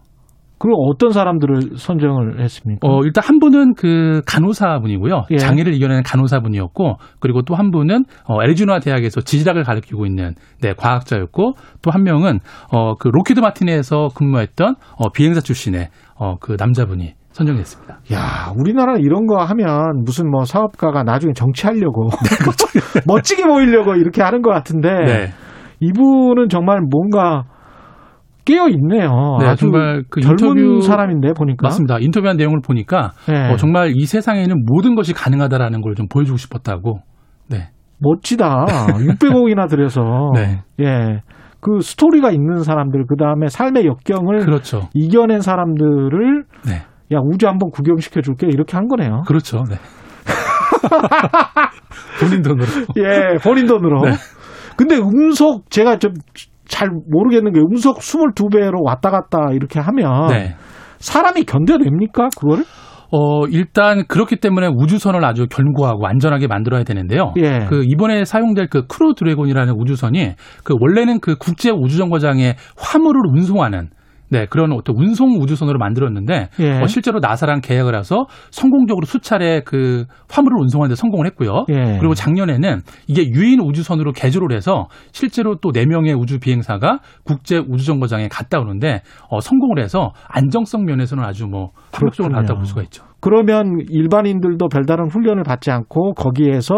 그럼 어떤 사람들을 선정을 했습니까? 어, 일단 한 분은 그 간호사분이고요. 예. 장애를 이겨내는 간호사분이었고, 그리고 또 한 분은 어, 애리조나 대학에서 지질학을 가르치고 있는 네, 과학자였고, 또 한 명은 어, 그 로키드 마틴에서 근무했던 어, 비행사 출신의 어, 그 남자분이 선정됐습니다. 야, 우리나라는 이런 거 하면 무슨 뭐 사업가가 나중에 정치하려고 멋지게 보이려고 이렇게 하는 것 같은데 네. 이분은 정말 뭔가 깨어 있네요. 네, 정말 그 젊은 인터뷰 사람인데 보니까 맞습니다. 인터뷰한 내용을 보니까 네. 어, 정말 이 세상에는 모든 것이 가능하다라는 걸 좀 보여주고 싶었다고. 네. 멋지다. 600억이나 들여서 네. 예. 그 스토리가 있는 사람들 그 다음에 삶의 역경을 그렇죠. 이겨낸 사람들을 네. 야 우주 한번 구경시켜 줄게 이렇게 한 거네요. 그렇죠. 네. 본인 돈으로. 예, 본인 돈으로. 네. 근데 음속 제가 좀 잘 모르겠는 게 음속 22배로 왔다 갔다 이렇게 하면 네. 사람이 견뎌냅니까 그거를? 어, 일단 그렇기 때문에 우주선을 아주 견고하고 안전하게 만들어야 되는데요. 예. 그 이번에 사용될 그 크루 드래곤이라는 우주선이 그 원래는 그 국제 우주정거장에 화물을 운송하는 네, 그런 어떤 운송 우주선으로 만들었는데 예. 어, 실제로 나사랑 계약을 해서 성공적으로 수차례 그 화물을 운송하는 데 성공을 했고요. 예. 그리고 작년에는 이게 유인 우주선으로 개조를 해서 실제로 또 네 명의 우주 비행사가 국제 우주정거장에 갔다 오는데 어, 성공을 해서 안정성 면에서는 아주 뭐 합격적으로. 나왔다고 볼 수가 있죠. 그러면 일반인들도 별다른 훈련을 받지 않고 거기에서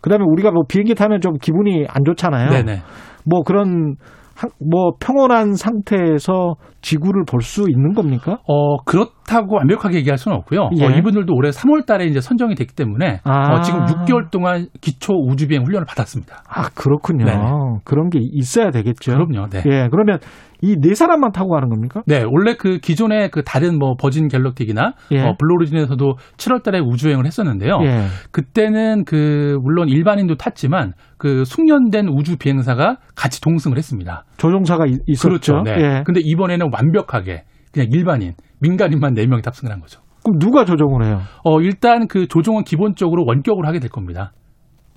그다음에 우리가 뭐 비행기 타면 좀 기분이 안 좋잖아요. 네네. 뭐 그런 한- 뭐 평온한 상태에서 지구를 볼 수 있는 겁니까? 어, 그렇다고 완벽하게 얘기할 수는 없고요. 예. 어, 이분들도 올해 3월 달에 이제 선정이 됐기 때문에 아. 어, 지금 6개월 동안 기초 우주비행 훈련을 받았습니다. 아 그렇군요. 네네. 그런 게 있어야 되겠죠. 그럼요. 네. 예, 그러면 이 네 사람만 타고 가는 겁니까? 네, 원래 그 기존의 그 다른 뭐 버진 갤럭틱이나 예. 어, 블루오리진에서도 7월 달에 우주여행을 했었는데요. 예. 그때는 그 물론 일반인도 탔지만 그 숙련된 우주 비행사가 같이 동승을 했습니다. 조종사가 이- 있었죠. 그렇죠. 네. 예. 근데 이번에는 완벽하게 그냥 일반인, 민간인만 4명이 탑승을 한 거죠. 그럼 누가 조종을 해요? 어, 일단 그 조종은 기본적으로 원격으로 하게 될 겁니다.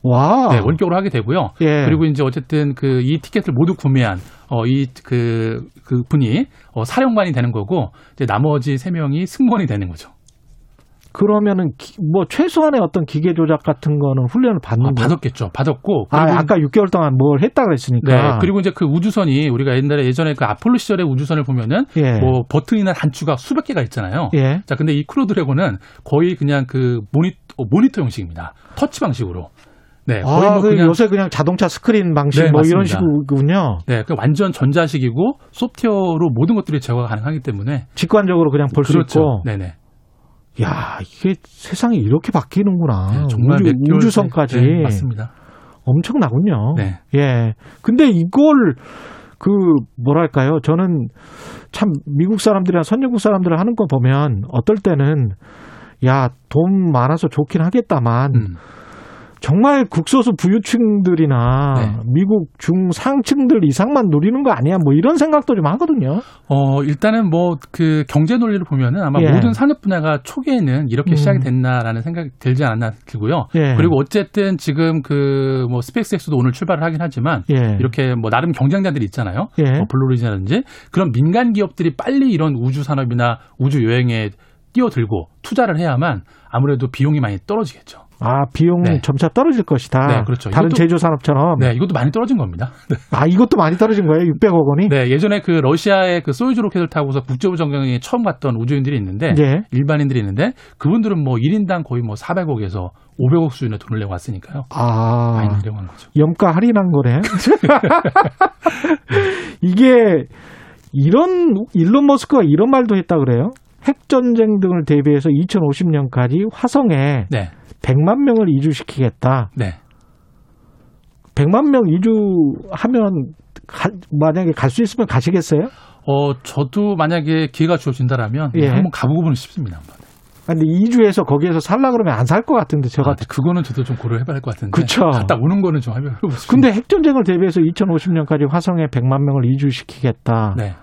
와. 네, 원격으로 하게 되고요. 예. 그리고 이제 어쨌든 그 이 티켓을 모두 구매한 어 이그그 분이 어 사령관이 되는 거고 이제 나머지 세 명이 승무원이 되는 거죠. 그러면은 기- 뭐 최소한의 어떤 기계 조작 같은 거는 훈련을 받는 아? 받았겠죠. 받았고 아, 아까 6개월 동안 뭘 했다 그랬으니까. 네, 그리고 이제 그 우주선이 우리가 옛날에 예전에 그 아폴로 시절의 우주선을 보면은 예. 뭐 버튼이나 단추가 수백 개가 있잖아요. 예. 자, 근데 이 크루 드래곤은 거의 그냥 그 모니, 어, 모니터 형식입니다. 터치 방식으로. 네, 거의 아, 뭐그 그냥 요새 그냥 자동차 스크린 방식 네, 뭐 이런 맞습니다. 식이군요. 네, 그 완전 전자식이고 소프트웨어로 모든 것들이 제어가 가능하기 때문에 직관적으로 그냥 볼수 그렇죠. 있고. 네네. 야, 이게 세상이 이렇게 바뀌는구나. 네, 정말 몇 우주, 우주 선까지. 네, 맞습니다. 엄청나군요. 네. 예. 근데 이걸 그 뭐랄까요? 저는 참 미국 사람들이나 선진국 사람들 하는 거 보면 어떨 때는 야, 돈 많아서 좋긴 하겠다만 음. 정말 극소수 부유층들이나 네. 미국 중상층들 이상만 누리는 거 아니야? 뭐 이런 생각도 좀 하거든요. 어, 일단은 뭐 그 경제 논리를 보면은 아마 예. 모든 산업 분야가 초기에는 이렇게 음. 시작이 됐나라는 생각이 들지 않았나 들고요. 예. 그리고 어쨌든 지금 그 뭐 스페이스X도 오늘 출발을 하긴 하지만 예. 이렇게 뭐 나름 경쟁자들이 있잖아요. 예. 뭐 블루 오리진이라든지 그런 민간 기업들이 빨리 이런 우주 산업이나 우주 여행에 뛰어들고 투자를 해야만 아무래도 비용이 많이 떨어지겠죠. 아, 비용 네. 점차 떨어질 것이다. 네, 그렇죠. 다른 이것도- 제조 산업처럼. 네, 이것도 많이 떨어진 겁니다. 아, 이것도 많이 떨어진 거예요? 600억 원이? 네, 예전에 그 러시아의 그 소유주 로켓을 타고서 국제우주 정거장에 처음 갔던 우주인들이 있는데 예. 일반인들이 있는데 그분들은 뭐 1인당 거의 뭐 400억에서 500억 수준의 돈을 내고 왔으니까요. 많이 아, 내려간 거죠. 염가 할인한 거네. 이게 이런 일론 머스크가 이런 말도 했다 그래요. 핵 전쟁 등을 대비해서 2050년까지 화성에 네. 100만 명을 이주시키겠다. 네. 100만 명 이주하면 가- 만약에 갈 수 있으면 가시겠어요? 어, 저도 만약에 기회가 주어진다라면 예. 한번 가보고는 싶습니다. 한번. 근데 이주해서 거기에서 살라 그러면 안 살 것 같은데 저 아. 그거는 저도 좀 고려해 봐야 할 것 같은데. 그쵸. 갔다 오는 거는 좀 해보고 싶습니다. 근데 핵 전쟁을 대비해서 2050년까지 화성에 100만 명을 이주시키겠다. 네.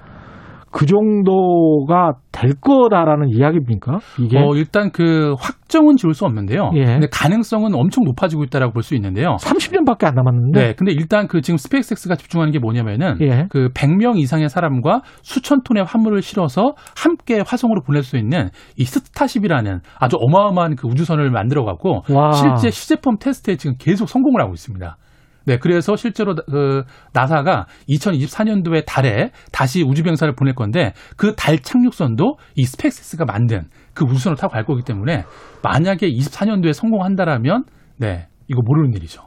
그 정도가 될 거다라는 이야기입니까? 이게 어, 일단 그 확정은 지울 수 없는데요. 예. 근데 가능성은 엄청 높아지고 있다라고 볼 수 있는데요. 30년밖에 안 남았는데. 네. 근데 일단 그 지금 스페이스X가 집중하는 게 뭐냐면은 예. 그 100명 이상의 사람과 수천 톤의 화물을 실어서 함께 화성으로 보낼 수 있는 이 스타쉽이라는 아주 어마어마한 그 우주선을 만들어 갖고 와. 실제 시제품 테스트에 지금 계속 성공을 하고 있습니다. 네, 그래서 실제로 그 나사가 2024년도에 달에 다시 우주 비행사를 보낼 건데 그 달 착륙선도 이 스페이스X가 만든 그 우주선을 타고 갈 거기 때문에 만약에 24년도에 성공한다라면 네, 이거 모르는 일이죠.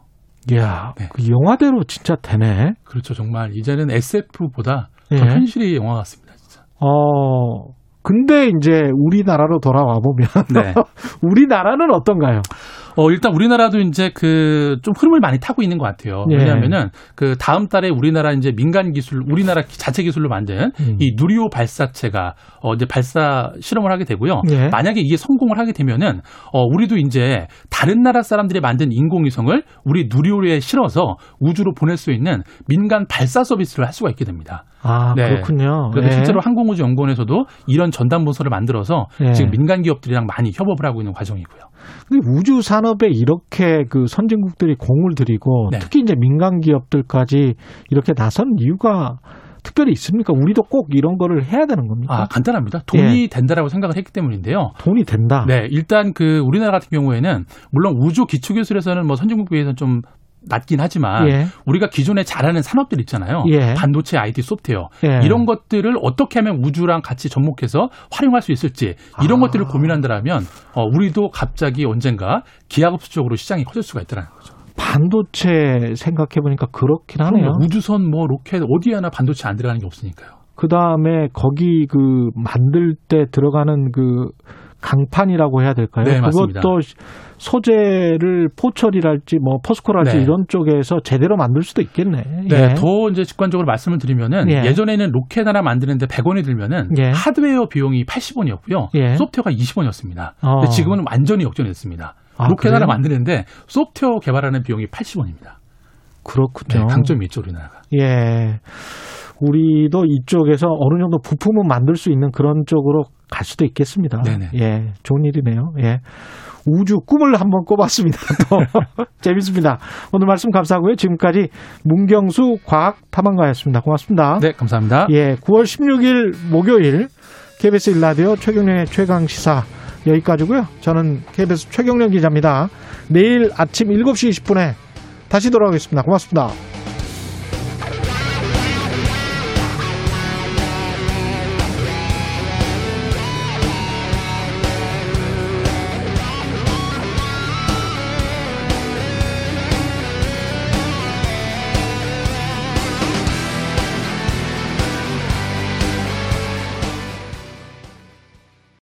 이야, 네. 그 영화대로 진짜 되네. 그렇죠. 정말 이제는 SF보다 더 예. 현실이 영화 같습니다. 진짜. 어, 근데 이제 우리나라로 돌아와 보면 네. 우리나라는 어떤가요? 어, 일단 우리나라도 이제 그 좀 흐름을 많이 타고 있는 것 같아요. 예. 왜냐하면은 그 다음 달에 우리나라 이제 민간 기술, 우리나라 자체 기술로 만든 음. 이 누리호 발사체가 어, 이제 발사 실험을 하게 되고요. 예. 만약에 이게 성공을 하게 되면은 어, 우리도 이제 다른 나라 사람들이 만든 인공위성을 우리 누리호에 실어서 우주로 보낼 수 있는 민간 발사 서비스를 할 수가 있게 됩니다. 아, 네. 그렇군요. 그래서 예. 실제로 항공우주연구원에서도 이런 전담 문서를 만들어서 예. 지금 민간 기업들이랑 많이 협업을 하고 있는 과정이고요. 근데 우주 산업에 이렇게 그 선진국들이 공을 들이고 네. 특히 이제 민간 기업들까지 이렇게 나선 이유가 특별히 있습니까? 우리도 꼭 이런 거를 해야 되는 겁니까? 아, 간단합니다. 돈이 예. 된다라고 생각을 했기 때문인데요. 돈이 된다. 네, 일단 그 우리나라 같은 경우에는 물론 우주 기초 기술에서는 뭐 선진국 비해서는 좀 낮긴 하지만 예. 우리가 기존에 잘하는 산업들 있잖아요. 예. 반도체, IT, 소프트웨어 예. 이런 것들을 어떻게 하면 우주랑 같이 접목해서 활용할 수 있을지 이런 아. 것들을 고민한다라면 어, 우리도 갑자기 언젠가 기하급수 적으로 시장이 커질 수가 있다는 거죠. 반도체 생각해 보니까 그렇긴 하네요. 우주선 뭐 로켓 어디 하나 반도체 안 들어가는 게 없으니까요. 그 다음에 거기 그 만들 때 들어가는 그 강판이라고 해야 될까요? 네, 맞습니다. 그것도 소재를 포철이랄지 뭐 포스코랄지 네. 이런 쪽에서 제대로 만들 수도 있겠네. 네, 예. 더 이제 직관적으로 말씀을 드리면은 예. 예. 전에는 로켓 하나 만드는데 100원이 들면은 예. 하드웨어 비용이 80원이었고요. 예. 소프트웨어가 20원이었습니다. 어. 근데 지금은 완전히 역전했습니다. 아, 로켓 그래요? 하나 만드는데 소프트웨어 개발하는 비용이 80원입니다. 그렇군요. 네, 강점이 있죠, 우리나라가. 예. 우리도 이쪽에서 어느 정도 부품은 만들 수 있는 그런 쪽으로 갈 수도 있겠습니다. 네네. 예. 좋은 일이네요. 예. 우주 꿈을 한번 꿔봤습니다. 또 재밌습니다. 오늘 말씀 감사하고요. 지금까지 문경수 과학 탐험가였습니다. 고맙습니다. 네, 감사합니다. 예. 9월 16일 목요일 KBS 일라디오 최경련의 최강 시사 여기까지고요. 저는 KBS 최경련 기자입니다. 내일 아침 7시 20분에 다시 돌아오겠습니다. 고맙습니다.